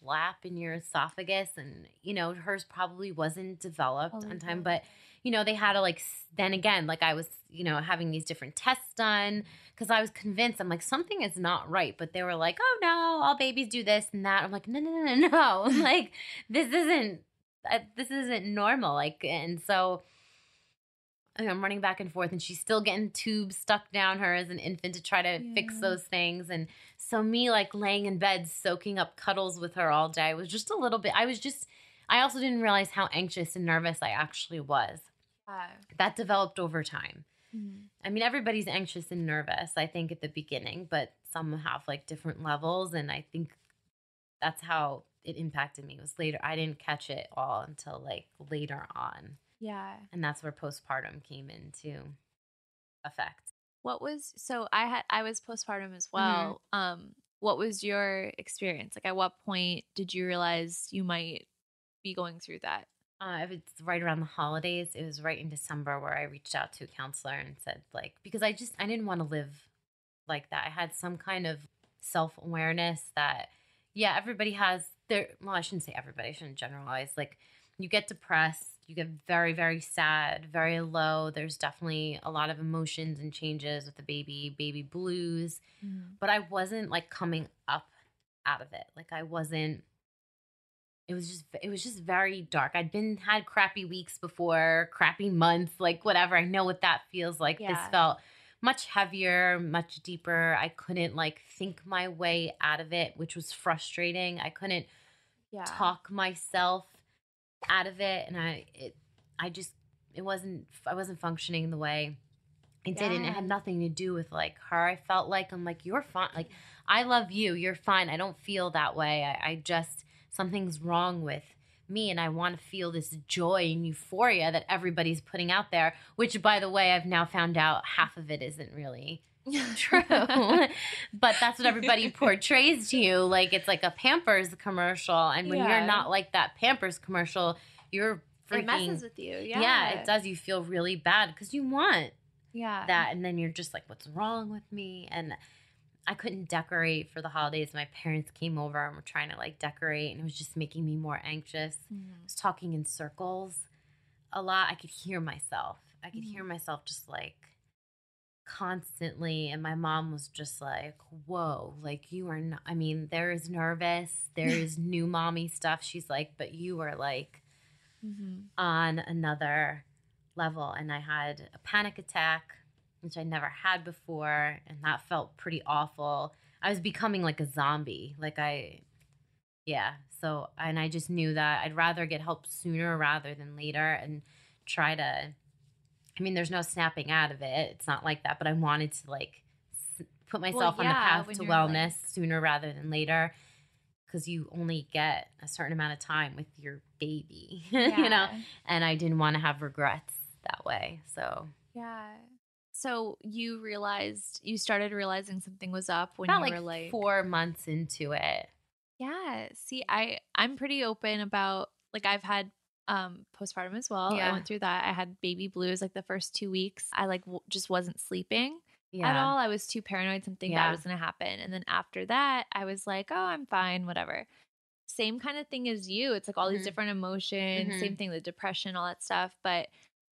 flap in your esophagus, and you know hers probably wasn't developed Oh, on time, okay. but you know they had to like then again like I was you know having these different tests done because I was convinced I'm like something is not right, but they were like oh no all babies do this and that I'm like no no no no no like this isn't uh, this isn't normal like and so. I'm running back and forth, and she's still getting tubes stuck down her as an infant to try to fix those things. And so, me like laying in bed, soaking up cuddles with her all day was just a little bit. I was just, I also didn't realize how anxious and nervous I actually was. Yeah. That developed over time. Mhm. I mean, everybody's anxious and nervous, I think, at the beginning, but some have like different levels. And I think that's how it impacted me It was later. I didn't catch it all until like later on. Yeah. And that's where postpartum came into effect. What was so I had I was postpartum as Mm-hmm. well. Um what was your experience? Like at what point did you realize you might be going through that? Uh, if it's right around the holidays, it was right in December where I reached out to a counselor and said, like, because I just, I didn't want to live like that. I had some kind of self awareness that, yeah, everybody has their, well, I shouldn't say everybody, I shouldn't generalize. Like, you get depressed, you get very, very sad, very low. There's definitely a lot of emotions and changes with the baby, baby blues. Mm. But I wasn't like coming up out of it. Like, I wasn't it was just it was just very dark. I'd been had crappy weeks before, crappy months, like whatever. I know what that feels like. This felt much heavier, much deeper. I couldn't like think my way out of it, which was frustrating. I couldn't Yeah. talk myself out of it and I it I just it wasn't I wasn't functioning the way it did and it had nothing to do with like her. I felt like I'm like you're fine. Like I love you. You're fine. I don't feel that way. I, I just something's wrong with me and I want to feel this joy and euphoria that everybody's putting out there, which by the way, I've now found out half of it isn't really true. but that's what everybody portrays to you. Like it's like a Pampers commercial. And when Yeah. you're not like that Pampers commercial, you're freaking it messes with you. Yeah. yeah. it does. You feel really bad because you want Yeah. that. And then you're just like, what's wrong with me? And I couldn't decorate for the holidays. My parents came over and were trying to like decorate, and it was just making me more anxious. I Mhm. was talking in circles a lot. I could hear myself. I could Mhm. hear myself just like constantly. And my mom was just like, whoa, like you are not, I mean, there is nervous, there is new mommy stuff. She's like, but you are like, Mhm. on another level and I had a panic attack which I never had before and that felt pretty awful. I was becoming like a zombie. Like I yeah, so and I just knew that I'd rather get help sooner rather than later and try to I mean there's no snapping out of it. It's not like that, but I wanted to like put myself on the path to you're, like- wellness sooner rather than later because you only get a certain amount of time with your baby, you know, and I didn't want to have regrets that way. So Yeah. So you realized you started realizing something was up when about you like, were like four months into it. Yeah. See, I I'm pretty open about like I've had um postpartum as well. I went through that. I had baby blues like the first 2 weeks. I like w- just wasn't sleeping Yeah. at all. I was too paranoid something Yeah. bad was going to happen. And then after that, I was like, "Oh, I'm fine, whatever." Same kind of thing as you. It's like all Mhm. these different emotions, Mhm. same thing the depression, all that stuff, but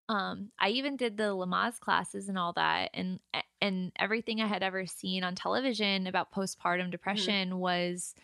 um I even did the Lamaze classes and all that and and everything I had ever seen on television about Mm-hmm. postpartum depression was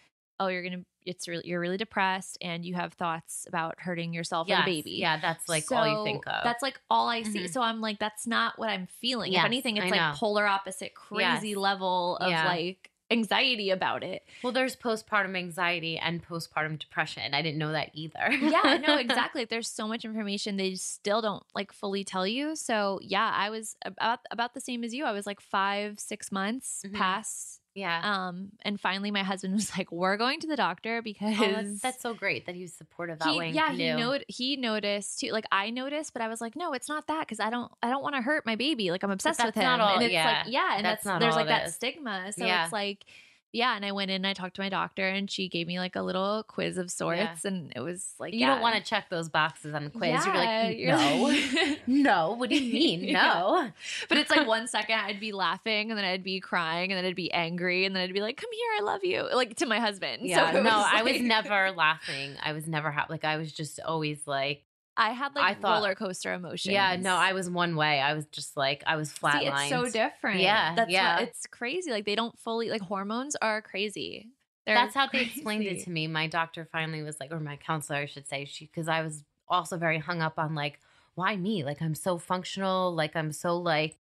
oh you're going to it's really you're really depressed and you have thoughts about hurting yourself Yes. the baby. Yeah, that's like all you think of. That's like all I see. Mhm. So I'm like, that's not what I'm feeling. Yes, if anything, it's I like know. polar opposite, crazy Yes. level of Yeah. like anxiety about it. well, there's postpartum anxiety and postpartum depression. I didn't know that either. yeah, no, exactly. There's so much information they still don't like fully tell you. So yeah, I was about about the same as you. I was like five, six months Mhm. past. Yeah. Um, and finally my husband was like, We're going to the doctor because Oh, that's, that's so great that he was supportive that he, way. yeah, he know he noticed too. Like I noticed, but I was like, no, it's not that because I don't I don't want to hurt my baby. Like I'm obsessed with him, not all- and it's yeah. like yeah, and That's that's, not there's like that is. stigma. So Yeah. it's like yeah, and I went in and I talked to my doctor and she gave me like a little quiz of sorts, Yeah. and it was like You yeah. don't want to check those boxes on the quiz. you're Yeah, like, you're no, like- no. What do you mean, no? but it's like one second I'd be laughing and then I'd be crying and then I'd be angry and then I'd be like, "Come here, I love you," like to my husband. Yeah, so no, I was never laughing. I was never ha- like I was just always like, I had like I thought- roller coaster emotions. yeah, no, I was one way. I was just like I was See, it's so different. Yeah, that's yeah. What, it's crazy. Like they don't fully like hormones are crazy. They're That's how they explained it to me. My doctor finally was like, or my counselor, I should say, she because I was also very hung up on like, why me? Like I'm so functional. Like I'm so like,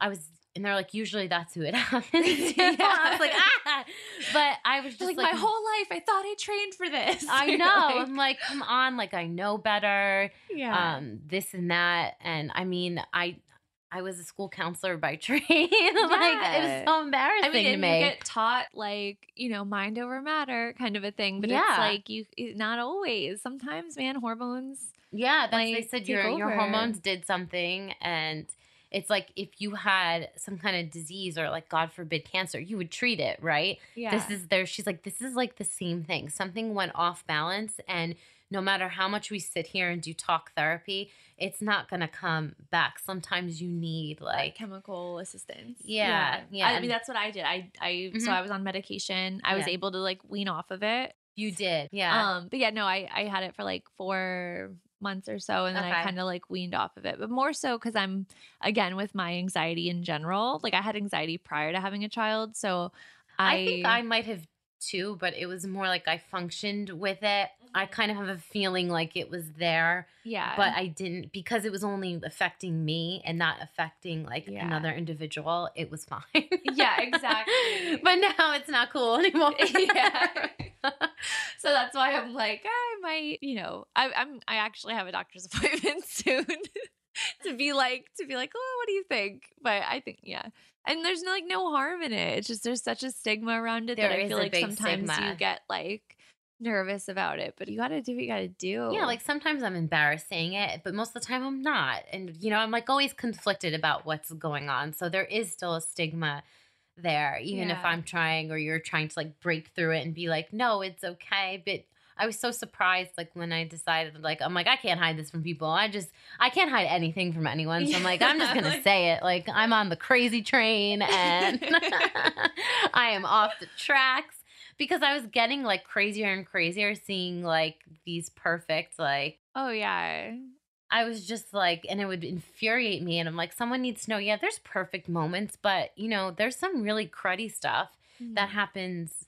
I was, and they're like, usually that's who it happens. to. I was like, ah, but I was just Like, like, my whole life, I thought I trained for this. I know. like- I'm like, come on, like I know better. yeah. Um, this and that, and I mean, I. I was a school counselor by trade. like it was so embarrassing I mean, to me. you get taught like you know mind over matter kind of a thing, but Yeah. it's like you not always. Sometimes, man, hormones. Yeah, that's they said your your hormones did something and it's like if you had some kind of disease or like God forbid cancer, you would treat it, right? Yeah, This is there she's like this is like the same thing. Something went off balance and no matter how much we sit here and do talk therapy, it's not going to come back. Sometimes you need like chemical assistance. Yeah, yeah, I mean, that's what I did. I I Mhm. so I was on medication. I was Yeah. able to like wean off of it. you did. Yeah. Um, but yeah, no, I I had it for like four months or so, and then I kind of like weaned off of it. But more so because I'm again with my anxiety in general. Like I had anxiety prior to having a child, so I, I think I might have too, but it was more like I functioned with it. I kind of have a feeling like it was there. yeah, but I didn't because it was only affecting me and not affecting like Yeah. another individual. It was fine. Yeah, exactly. but now it's not cool anymore. yeah. so that's why I'm like, I might, you know, I, I'm I actually have a doctor's appointment soon to be like to be like, oh, what do you think? But I think yeah, and there's no like no harm in it. It's just there's such a stigma around it There that I feel like sometimes stigma. you get like nervous about it, but you got to do what you got to do. Yeah, like sometimes I'm embarrassed saying it, but most of the time I'm not. And you know, I'm like always conflicted about what's going on. So there is still a stigma there, even if I'm trying or you're trying to like break through it and be like, no, it's okay. But I was so surprised, like when I decided, like I'm like I can't hide this from people. I just I can't hide anything from anyone. So I'm like I'm just Yeah, gonna say it. Like I'm on the crazy train and I am off the tracks because I was getting like crazier and crazier, seeing like these perfect like oh yeah, I was just like, and it would infuriate me. And I'm like, someone needs to know, yeah, there's perfect moments, but you know, there's some really cruddy stuff that mm-hmm. happens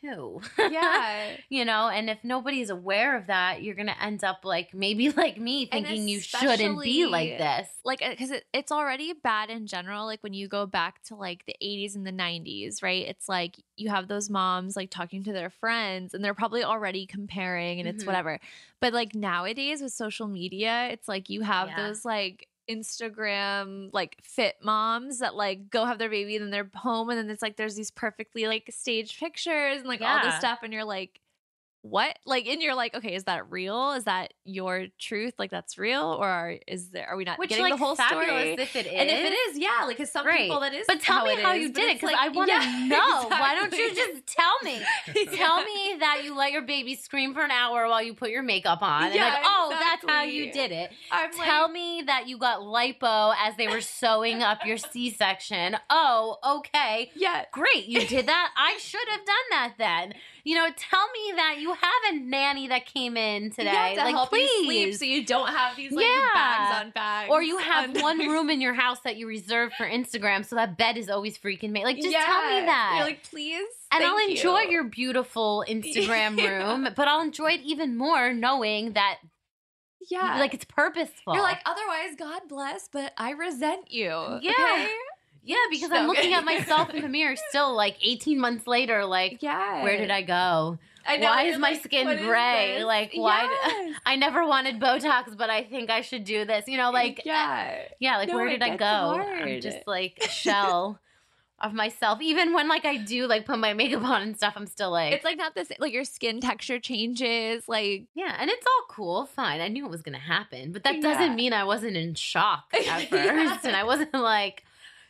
too. yeah. you know, and if nobody's aware of that, you're going to end up like maybe like me thinking you shouldn't be like this. like because it, it's already bad in general like when you go back to like the 80s and the 90s right it's like you have those moms like talking to their friends and they're probably already comparing and it's Mhm. whatever but like nowadays with social media it's like you have Yeah. those like instagram like fit moms that like go have their baby and then they're home and then it's like there's these perfectly like staged pictures and like all this stuff and you're like what? Like, and you're like, okay, is that real? Is that your truth? Like, that's real, or is there? Are we not Which getting like the whole story? if it is. And if it is, yeah, like, cause some Great. people that is. But tell how me how you did it because like, I want to yeah, know. Why don't you just tell me? Tell me that you let your baby scream for an hour while you put your makeup on. And Yeah, like, oh, that's how you did it. I'm Tell like, me that you got lipo as they were sewing up your C section. Oh, okay. yeah, Great, you did that. I should have done that then. You know, tell me that you have a nanny that came in today. Yeah, to like, help please. you sleep, so you don't have these like Yeah. bags on bags, or you have on one room in your house that you reserve for Instagram, so that bed is always freaking made. Like, just tell me that. You're like, please, and I'll enjoy you. your beautiful Instagram Yeah. room, but I'll enjoy it even more knowing that yeah, like it's purposeful. You're like, otherwise, God bless, but I resent you. Yeah. okay? yeah, because So I'm looking good. at myself in the mirror still like 18 months later, like Yeah. where did I go? I know, why is my like, skin gray? Like, why Yes. I never wanted Botox, but I think I should do this. You know, like yeah. yeah, like No, where did I go? I'm just like a shell of myself. Even when like I do like put my makeup on and stuff, I'm still like It's like not the same. Like your skin texture changes. Like Yeah, and it's all cool, fine. I knew it was gonna happen, but that doesn't mean I wasn't in shock at Yeah. first, and I wasn't like.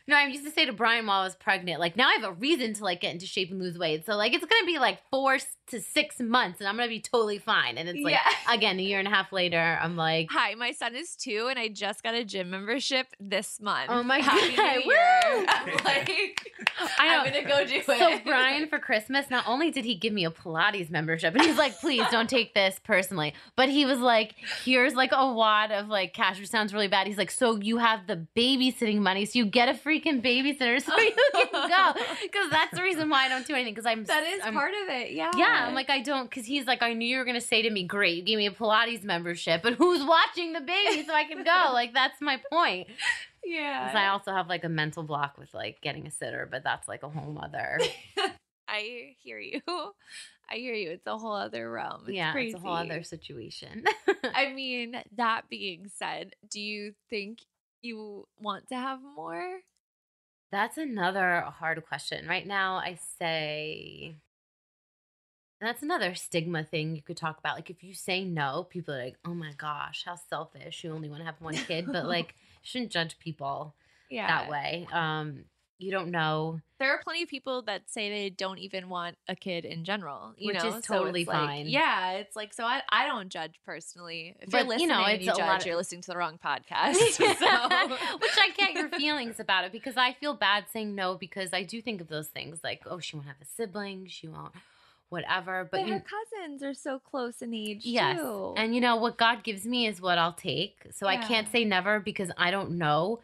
No, I used to say to Brian while I was pregnant, like now I have a reason to like get into shape and lose weight. So like it's gonna be like four to six months, and I'm gonna be totally fine. And it's like Yeah. again a year and a half later, I'm like, Hi, my son is two, and I just got a gym membership this month. Oh my Happy God, New Year! woo! I'm like, I. I'm gonna go do it. So Brian for Christmas, not only did he give me a Pilates membership, and he's like, please don't take this personally, but he was like, here's like a wad of like cash, which sounds really bad. He's like, so you have the babysitting money, so you get a freaking babysitter so you can go. Because that's the reason why I don't do anything. Because I'm that is I'm, part of it. Yeah. Yeah, I'm like I don't because he's like I knew you were gonna say to me, great, you gave me a Pilates membership, but who's watching the baby so I can go? Like that's my point. yeah. 'Cause I also have like a mental block with like getting a sitter, but that's like a whole other. I hear you. I hear you. It's a whole other realm. It's yeah, crazy. it's a whole other situation. I mean, that being said, do you think you want to have more? That's another hard question. Right now, I say, and that's another stigma thing you could talk about. Like, if you say no, people are like, oh my gosh, how selfish. You only want to have one kid. But, like, shouldn't judge people Yeah. that way. Um, you don't know. There are plenty of people that say they don't even want a kid in general, you Which know, is So totally like- fine. yeah, it's like so. I, I don't judge personally. If But, you're you listening, know, it's you a judge. lot of- you're listening to the wrong podcast. Which. I get your feelings about it because I feel bad saying no because I do think of those things like, oh, she won't have a sibling, she won't whatever. But But you, her cousins are so close in age. Yes. too. And you know, what God gives me is what I'll take. So I can't say never because I don't know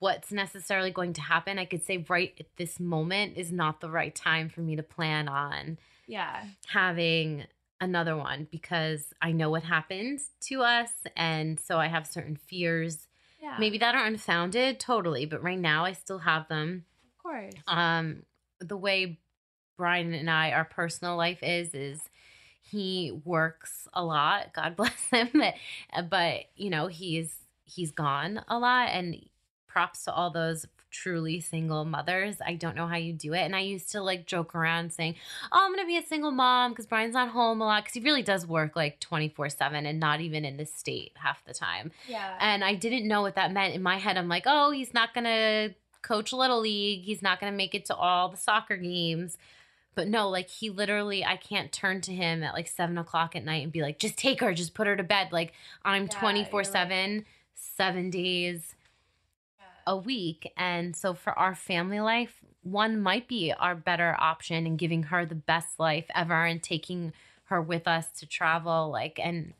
what's necessarily going to happen. I could say right at this moment is not the right time for me to plan on yeah, having another one because I know what happened to us. And so I have certain fears, yeah, maybe that are unfounded, totally. But right now I still have them of course. um the way Brian and I our personal life is is he works a lot god bless him but, but you know he's he's gone a lot and props to all those truly single mothers i don't know how you do it and i used to like joke around saying oh i'm gonna be a single mom because brian's not home a lot because he really does work like 24 7 and not even in this state half the time yeah, and I didn't know what that meant. In my head, I'm like, oh, he's not going to coach Little League. He's not going to make it to all the soccer games. But no, like he literally, I can't turn to him at like seven o'clock at night and be like, just take her, just put her to bed. Like I'm 24 you're like- 7, seven days a week. And so for our family life, one might be our better option in giving her the best life ever and taking her with us to travel. Like, and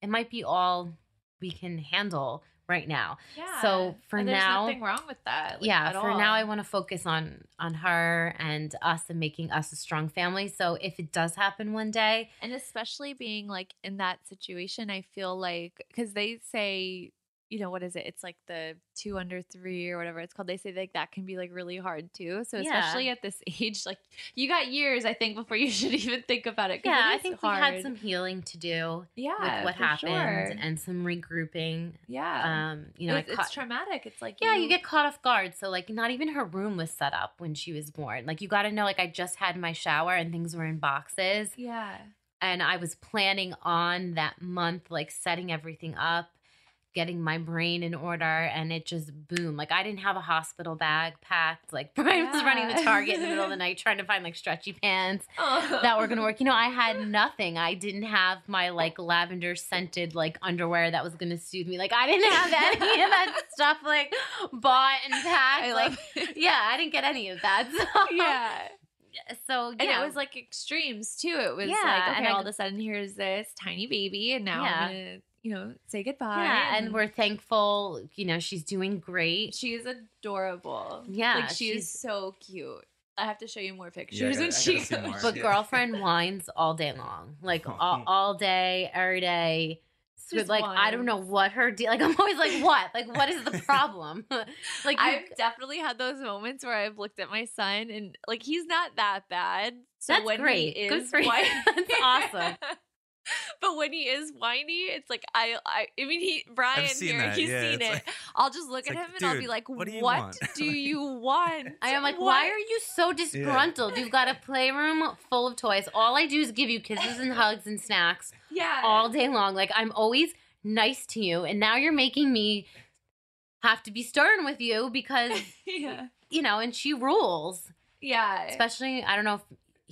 it might be all we can handle right now. yeah. so for And there's now- nothing wrong with that. like, yeah, for all. now I want to focus on on her and us and making us a strong family. So if it does happen one day, And especially being like in that situation, I feel like because they say, you know, what is it? It's like the two under three or whatever it's called. They say like that can be like really hard too. So Yeah. especially at this age, like you got years, I think, before you should even think about it yeah, it I think hard. we had some healing to do yeah with what happened sure. and some regrouping. yeah, Um, you know, it's, I it's traumatic. It's like Yeah, you get caught off guard. So like not even her room was set up when she was born. Like you got to know like I just had my shower and things were in boxes yeah and I was planning on that month, like setting everything up, getting my brain in order, and it just boom. Like I didn't have a hospital bag packed. Like Brian was running the Target in the middle of the night trying to find like stretchy pants Oh. that were gonna work. You know, I had nothing. I didn't have my like lavender scented like underwear that was gonna soothe me. Like I didn't have any of that stuff like bought and packed. I like it. yeah, I didn't get any of that. So, yeah. So And yeah, it was like extremes too. It was Yeah, like, okay, and all of a sudden here's this tiny baby, and now Yeah. I'm gonna, you know, say goodbye. yeah, and we're thankful. You know, she's doing great. she's adorable. Yeah, like she is she's- so cute. I have to show you more pictures Yeah, when gotta- I she. gotta more. But Yeah. girlfriend whines all day long, like all, all day, every day. So, Just like I don't know what her deal. Like I'm always like, what? Like what is the problem? like you- I've definitely had those moments where I've looked at my son and like he's not that bad. So That's when great. he Good for you. whiny- That's awesome. But when he is whiny, it's like I, I, I mean, he Brian here, that. he's Yeah, seen it. like- I'll just look it's at like, him and I'll be like, what do you "What want?" do you want?" I am like, What?" why are you so disgruntled? You've got a playroom full of toys. All I do is give you kisses and hugs and snacks Yeah, all day long. Like I'm always nice to you, and now you're making me have to be stern with you because yeah, you know. And she rules, yeah. especially. I don't know if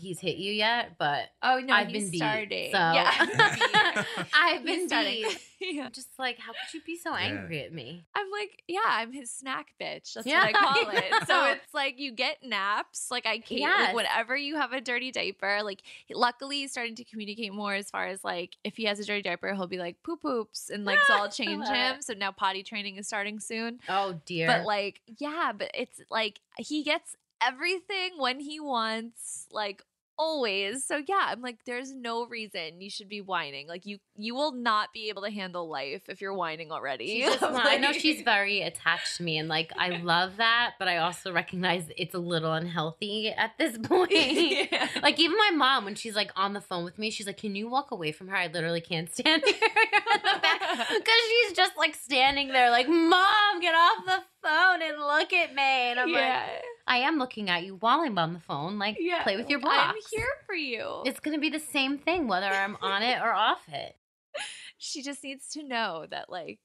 he's hit you yet, but oh no, I've he's been beat, starting. so- Yeah, I've He's been starting. beat. yeah. Just like, how could you be so Yeah. angry at me? I'm like, yeah, I'm his snack bitch. That's Yeah, what I call I it. So it's like you get naps. Like I can't. Yes. Like whenever you have a dirty diaper, like luckily he's starting to communicate more as far as like if he has a dirty diaper, he'll be like poop poops, and like so I'll change him. it. So now potty training is starting soon. Oh dear. But like, yeah, but it's like he gets everything when he wants, like always. So yeah, I'm like, there's no reason you should be whining. Like you, you will not be able to handle life if you're whining already. Want- I know she's very attached to me, and like I love that, but I also recognize it's a little unhealthy at this point. Yeah. Like even my mom, when she's like on the phone with me, she's like, "Can you walk away from her? I literally can't stand here because she's just like standing there, like, Mom, get off the phone and look at me." And I'm yeah. like, "I am looking at you while I'm on the phone. Like, yeah. play with your I'm here for you. It's gonna be the same thing whether I'm on it or off it." she just needs to know that, like,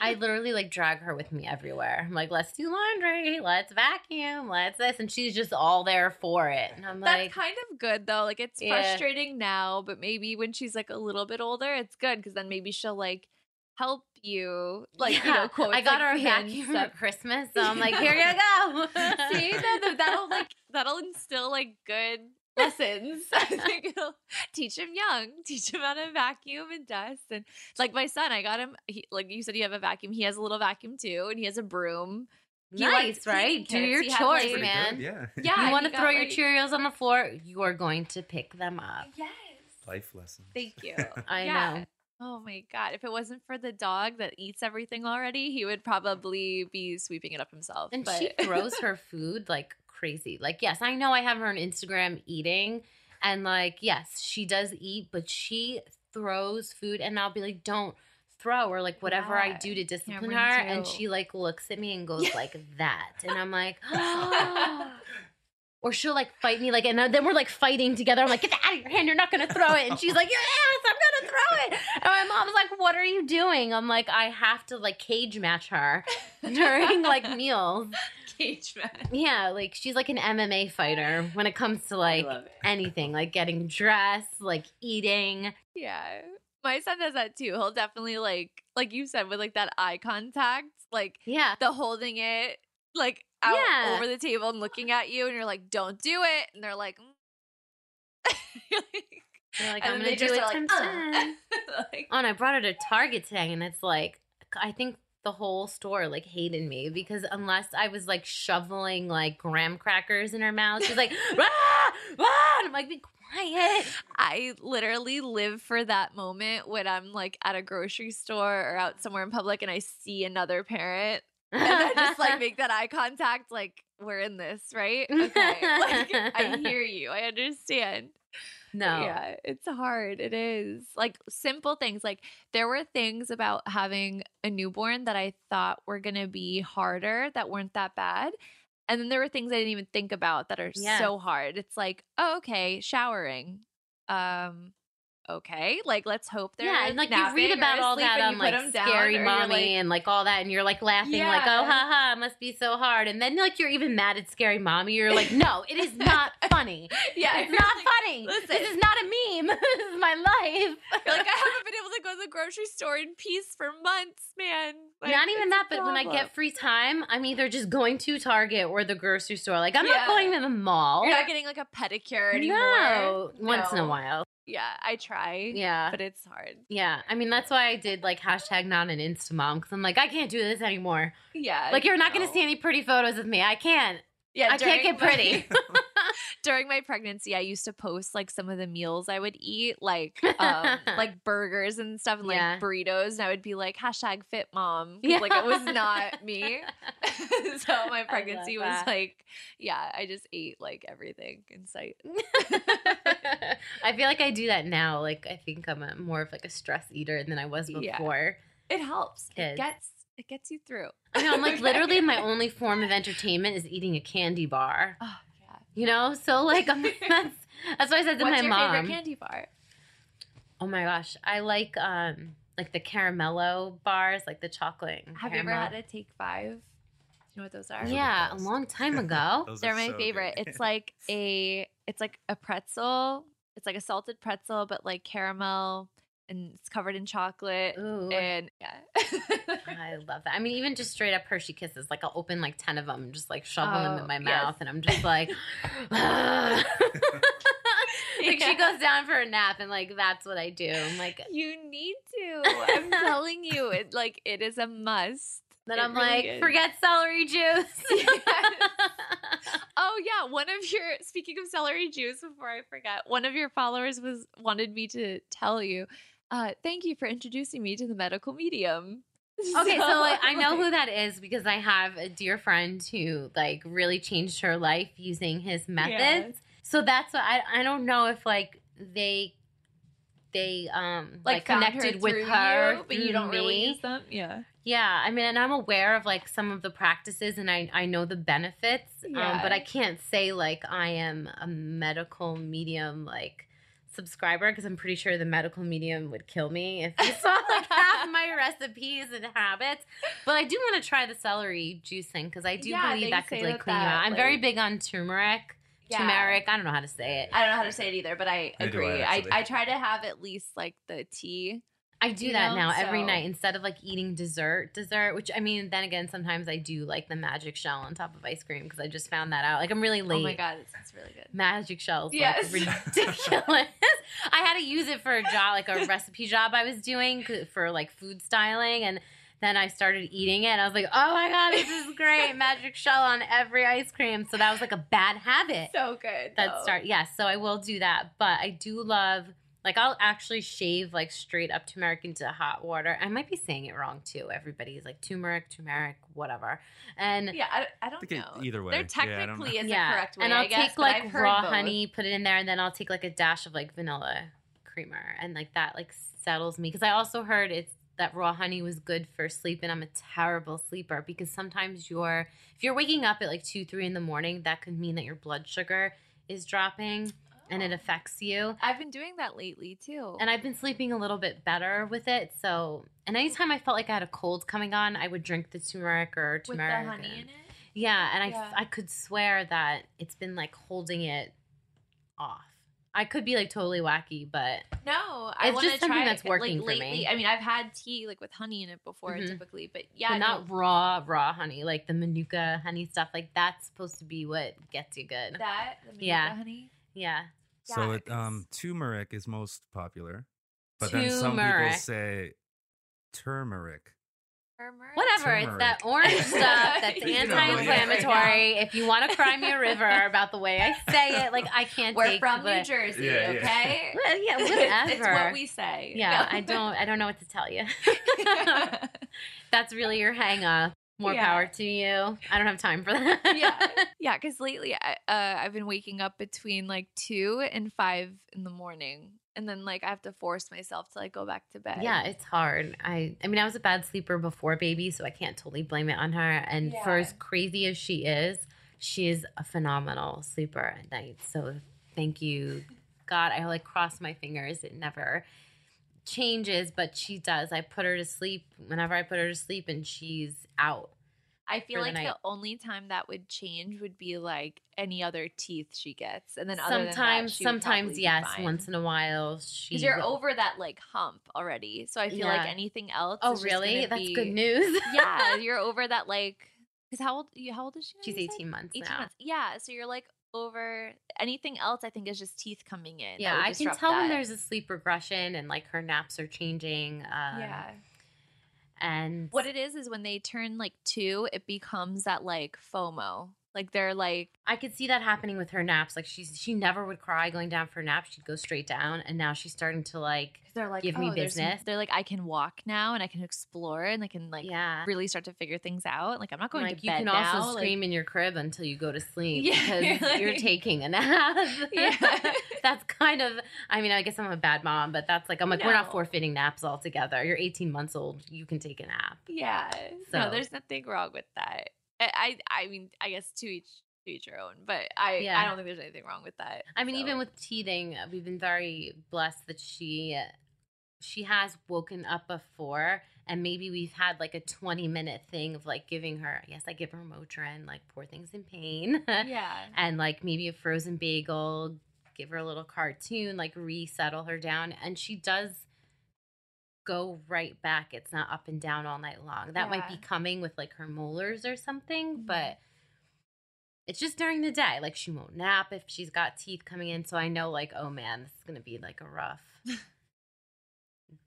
I literally like drag her with me everywhere. I'm like, let's do laundry, let's vacuum, let's this. And she's just all there for it. And I'm like That's like, kind of good though. Like it's Yeah. frustrating now, but maybe when she's like a little bit older, it's good because then maybe she'll like help you. Like you know, quotes. I got like, her a vacuum stuff. for Christmas. So I'm like, here you go. See, that, that- that'll like that'll instill like good lessons. I think it'll teach him young, teach him how to vacuum and dust. And like my son, I got him. He, like you said, you have a vacuum. He has a little vacuum too, and he has a broom. He nice, likes right? Do cleaning your kits. He had, chores, like- man. good, Yeah. Yeah, you want to throw got, your like- Cheerios on the floor? You are going to pick them up. Yes. Life lessons. Thank you. I Yeah. know. Oh my god! If it wasn't for the dog that eats everything already, he would probably be sweeping it up himself. And but she throws her food like crazy. Like, yes, I know I have her on Instagram eating, and like, yes, she does eat, but she throws food, and I'll be like, don't throw, or like whatever I do to discipline her, and she like looks at me and goes Yeah. like that, and I'm like, oh. Or she'll like fight me, like, and then we're like fighting together. I'm like, get that out of your hand, you're not gonna throw it, and she's like, yes, I'm gonna throw it, and my mom's like, what are you doing? I'm like, I have to like cage match her during like meals. cage match. Yeah, like she's like an MMA fighter when it comes to like anything, like getting dressed, like eating. Yeah. My son does that too. He'll definitely like like you said with like that eye contact, like Yeah. the holding it like out Yeah. over the table and looking at you and you're like, "Don't do it." And they're like, mm. You're like You're like, and I'm gonna do it times like. "Uh." Like, Oh, and I brought her to Target today, and it's like I think the whole store like hated me because unless I was like shoveling like graham crackers in her mouth, she's like, rah, rah, and I'm like, be quiet. I literally live for that moment when I'm like at a grocery store or out somewhere in public and I see another parent and I just like make that eye contact like we're in this, right? Okay. Like I hear you. I understand. no. Yeah, it's hard. It is. Like simple things. Like there were things about having a newborn that I thought were going to be harder that weren't that bad. And then there were things I didn't even think about that are Yeah. so hard. It's like, oh, okay, showering. Um okay, like let's hope they're yeah, and like you read about all that on like scary mommy like- and like all that, and you're like laughing, like oh Yeah. ha it must be so hard, and then like you're even mad at scary mommy. You're like, no, it is not funny. yeah, It's not like- funny. listen. This is not a meme. this is my life. You're like, I haven't been able to go to the grocery store in peace for months, man. Like, not even that, but when I get free time, I'm either just going to Target or the grocery store. Like I'm Yeah. not going to the mall. You're not getting like a pedicure anymore. No, once in a while. Yeah, I try. Yeah. but it's hard. Yeah, I mean that's why I did like hashtag not an Insta mom because I'm like I can't do this anymore. Yeah, Like you're not gonna see any pretty photos of me. I can't. Yeah, I can't get pretty. during my pregnancy, I used to post like some of the meals I would eat, like um, like burgers and stuff, and like burritos, and I would be like hashtag fit mom, Yeah. like it was not me. so my pregnancy was that. like, yeah, I just ate like everything in sight. I feel like I do that now. Like I think I'm a, more of like a stress eater than I was Yeah. before. It helps. It It gets it gets you through. I know I'm like literally my only form of entertainment is eating a candy bar. Oh yeah. You know, so like I'm that's that's what I said to What's my your mom. favorite candy bar? Oh my gosh, I like um like the caramello bars, like the chocolate. and Have you ever had a take five? Do you know what those are? Those are Yeah, a long time ago. They're my so favorite. good. It's like a it's like a pretzel. It's like a salted pretzel, but like caramel and it's covered in chocolate. Ooh. And yeah. I love that. I mean, even just straight up Hershey Kisses. Like I'll open like ten of them, just like shovel them Oh, in my yes. mouth, and I'm just like, like she goes down for a nap, and like that's what I do. I'm like, you need to. I'm telling you, it like it is a must. then It I'm really like, is. forget celery juice. Oh yeah, one of your speaking of celery juice before I forget, one of your followers was wanted me to tell you, uh, thank you for introducing me to the medical medium. Okay, so like I know who that is because I have a dear friend who like really changed her life using his methods. So that's what I I don't know if like they they um like, found connected with her, you, but you don't really me. use them. Yeah. Yeah, I mean, and I'm aware of like some of the practices, and I I know the benefits. Um, Yeah. but I can't say like I am a medical medium like subscriber because I'm pretty sure the medical medium would kill me if you saw like half my recipes and habits. But I do want to try the celery juicing because I do Yeah, believe that could like that clean you that, out. I'm very big on turmeric. Turmeric. I don't know how to say it. I don't know how to say it either, but I Neither do agree. I, I. I try to have at least like the tea. I do you that know, now every night instead of like eating dessert, dessert. Which I mean, then again, sometimes I do like the magic shell on top of ice cream because I just found that out. Like I'm really late. Oh my god, it's, really good. Magic shells, Yes. like ridiculous. I had to use it for a job, like a recipe job I was doing for like food styling, and then I started eating it. And I was like, oh my god, this is great! Magic shell on every ice cream. So that was like a bad habit So good. that start yes so i will do that but i do love like i'll actually shave like straight up turmeric into hot water i might be saying it wrong too everybody's like turmeric turmeric whatever and Yeah, I, I don't think know. either way. There Yeah, I don't technically is yeah a correct way, and i'll I guess, take like raw both. honey put it in there and then i'll take like a dash of like vanilla creamer and like that like settles me because i also heard it's that raw honey was good for sleep and i'm a terrible sleeper because sometimes you're if you're waking up at like 2 3 in the morning that could mean that your blood sugar is dropping and it affects you I've been doing that lately too. and I've been sleeping a little bit better with it. So, and anytime I felt like I had a cold coming on, I would drink the turmeric or turmeric. with the honey in it. Yeah, and I, Yeah. I could swear that it's been like holding it off. I could be like totally wacky, but No, I It's want to just something try that's working like, for me. I mean, I've had tea like with honey in it before, Mhm. typically, but yeah, but not no, raw, raw honey, like the manuka honey stuff. Like that's supposed to be what gets you good. that. The Yeah. Honey. yeah. So Yeah, it, um, turmeric is most popular, but then some people say turmeric. Turmeric. Whatever, it's that orange stuff that's You don't know yet. anti-inflammatory. If you want to cry me a river about the way I say it, like I can't We're take from the- New Jersey, Yeah, yeah. okay? Well, yeah, whatever. it's what we say. Yeah, No. I don't. I don't know what to tell you. That's really your hang up. More Yeah. power to you. I don't have time for that. yeah, yeah. Because lately, I, uh, I've been waking up between like two and five in the morning, and then like I have to force myself to like go back to bed. Yeah, it's hard. I I mean, I was a bad sleeper before baby, so I can't totally blame it on her. And for as crazy as she is, she is a phenomenal sleeper at night. So thank you God, I like cross my fingers. It never changes, but she does. I put her to sleep whenever I put her to sleep, and she's out. I feel for the like the, only time that would change would be like any other teeth she gets, and then other than that, sometimes, she would probably sometimes, yes. Once in a while, she. you're over that like hump already. So I feel like anything else. Oh, is really? That's be- good news. yeah, you're over that like. Because how old? How old is she? she's 18 months 18 now. months. Yeah, so you're like over anything else. I think is just teeth coming in. Yeah, I can tell when there's a sleep regression and like her naps are changing. Um, yeah. and What it is is when they turn like two, it becomes that like FOMO. Like they're like, I could see that happening with her naps. Like she's she never would cry going down for a nap. She'd go straight down, and now she's starting to like they're like, Give me "Oh, there's some-" business. They're like, I can walk now and I can explore and I can like yeah. really start to figure things out. Like I'm not going like to you bed You can now. also like- scream in your crib until you go to sleep Yeah, because you're like- taking a nap. Yeah. that's kind of. I mean, I guess I'm a bad mom, but that's like I'm like we're not forfeiting naps altogether. You're 18 months old. You can take a nap. Yeah. So- No, there's nothing wrong with that. I, I I mean, I guess to each to each your own, but I Yeah. I don't think there's anything wrong with that. I mean, so. even with teething, uh, we've been very blessed that she she has woken up before, and maybe we've had like a twenty minute thing of like giving her. Yes, I give her Motrin, like poor things in pain, yeah. and like maybe a frozen bagel, give her a little cartoon, like resettle her down, and she does go right back. It's not up and down all night long. That might be coming with like her molars or something, Mhm. but it's just during the day. Like she won't nap if she's got teeth coming in. So I know like, oh man, this is gonna be like a rough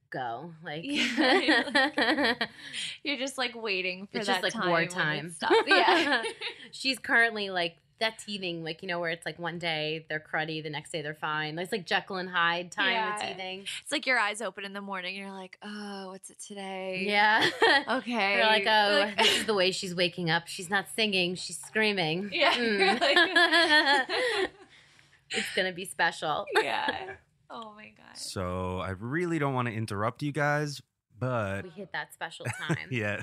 go. Like Yeah. You're just like waiting for it's that just like time wartime. stops. Yeah. she's currently like that teething, like you know, where it's like one day they're cruddy, the next day they're fine. It's like Jekyll and Hyde time with teething. it's like your eyes open in the morning. And you're like, oh, what's it today? Yeah. Okay. You're like, oh, Like- this is the way she's waking up. She's not singing, she's screaming. Yeah, Mm. like- it's gonna be special. yeah. Oh my god. So I really don't want to interrupt you guys, but We hit that special time. yeah.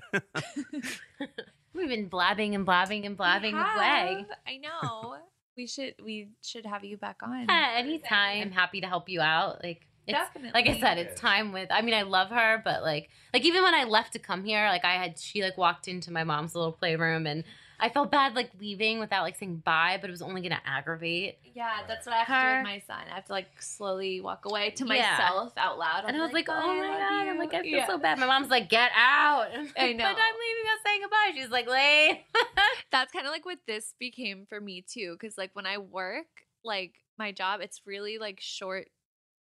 We've been blabbing and blabbing and blabbing We away. have. I know. We should we should have you back on. Yeah, anytime. I'm happy to help you out. Like it's Definitely. like I said, it's time with I mean, I love her, but like like even when I left to come here, like I had she like walked into my mom's little playroom and I felt bad like leaving without like saying bye, but it was only gonna aggravate. Yeah, that's what I have to do with my son. I have to like slowly walk away to Yeah. myself out loud. And I'm I was like, "Bye, oh my god. you." I'm like, I feel Yeah. so bad. My mom's like, get out. I know. but I'm leaving without saying goodbye. She's like, late. That's kind of like what this became for me too. Cause like when I work, like my job, it's really like short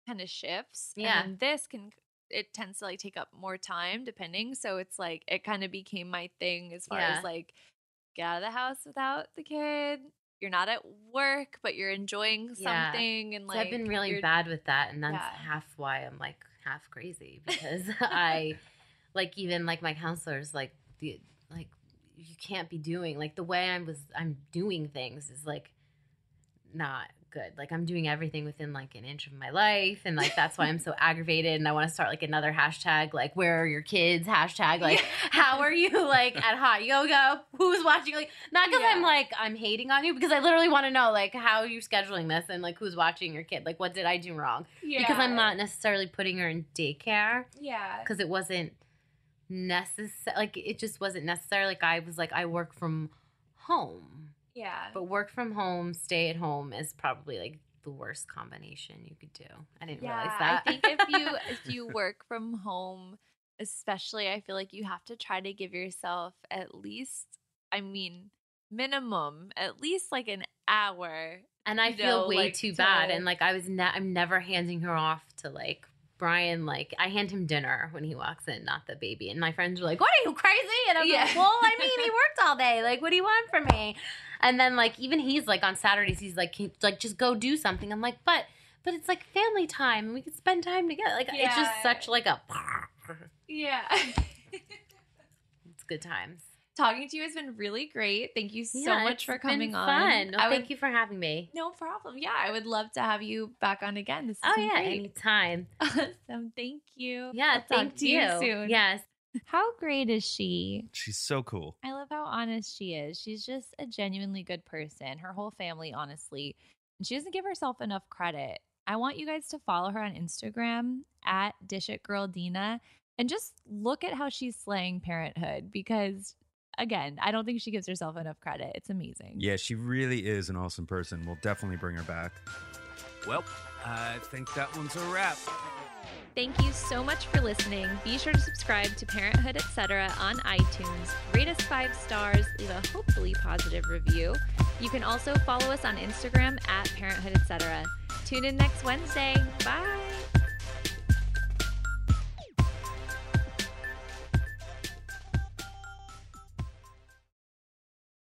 kind of shifts. Yeah. And this can it tends to like take up more time depending. So it's like it kind of became my thing as far Yeah. as like get out of the house without the kid. You're not at work, but you're enjoying Yeah. something and So like I've been really bad with that, and that's Yeah. half why I'm like half crazy because I like even like my counselors like the like you can't be doing like the way I was I'm doing things is like not good. Like I'm doing everything within like an inch of my life, and like that's why I'm so aggravated. And I want to start like another hashtag like where are your kids hashtag like how are you like at hot yoga? Who's watching? Like not because I'm like I'm hating on you because I literally want to know like how are you scheduling this and like who's watching your kid? Like what did I do wrong? Because I'm not necessarily putting her in daycare Yeah. because it wasn't necessary. Like it just wasn't necessary. Like I was like I work from home, Yeah. but work from home, stay at home is probably like the worst combination you could do. I didn't realize that. I think if you if you work from home, especially, I feel like you have to try to give yourself at least, I mean, minimum at least like an hour. and I feel know, way like, too bad. And like I was, ne- I'm never handing her off to like. Brian, like, I hand him dinner when he walks in, not the baby. And my friends were like, What are you crazy? And I'm Yeah. like, Well, I mean, he worked all day. Like, what do you want from me? And then, like, even he's like, on Saturdays, he's like, "Can- like, just go do something. I'm like, But, but it's like family time and we can spend time together. Like, it's just such like a, Yeah. it's good times. Talking to you has been really great. Thank you so Yeah, much for coming on. Fun. No, I thank would- you for having me. No problem. Yeah, I would love to have you back on again. This Oh, yeah, great. anytime. Awesome. Thank you. Yeah, I'll talk thank to you. you soon. Yes. How great is she? She's so cool. I love how honest she is. She's just a genuinely good person. Her whole family, honestly. She doesn't give herself enough credit. I want you guys to follow her on Instagram at Dish It Girl Dina and just look at how she's slaying parenthood because again, I don't think she gives herself enough credit. It's amazing. Yeah, she really is an awesome person. We'll definitely bring her back. Well, I think that one's a wrap. Thank you so much for listening. Be sure to subscribe to Parenthood Etc. on iTunes. Rate us five stars, leave a hopefully positive review. You can also follow us on Instagram at Parenthood Etc. Tune in next Wednesday. Bye.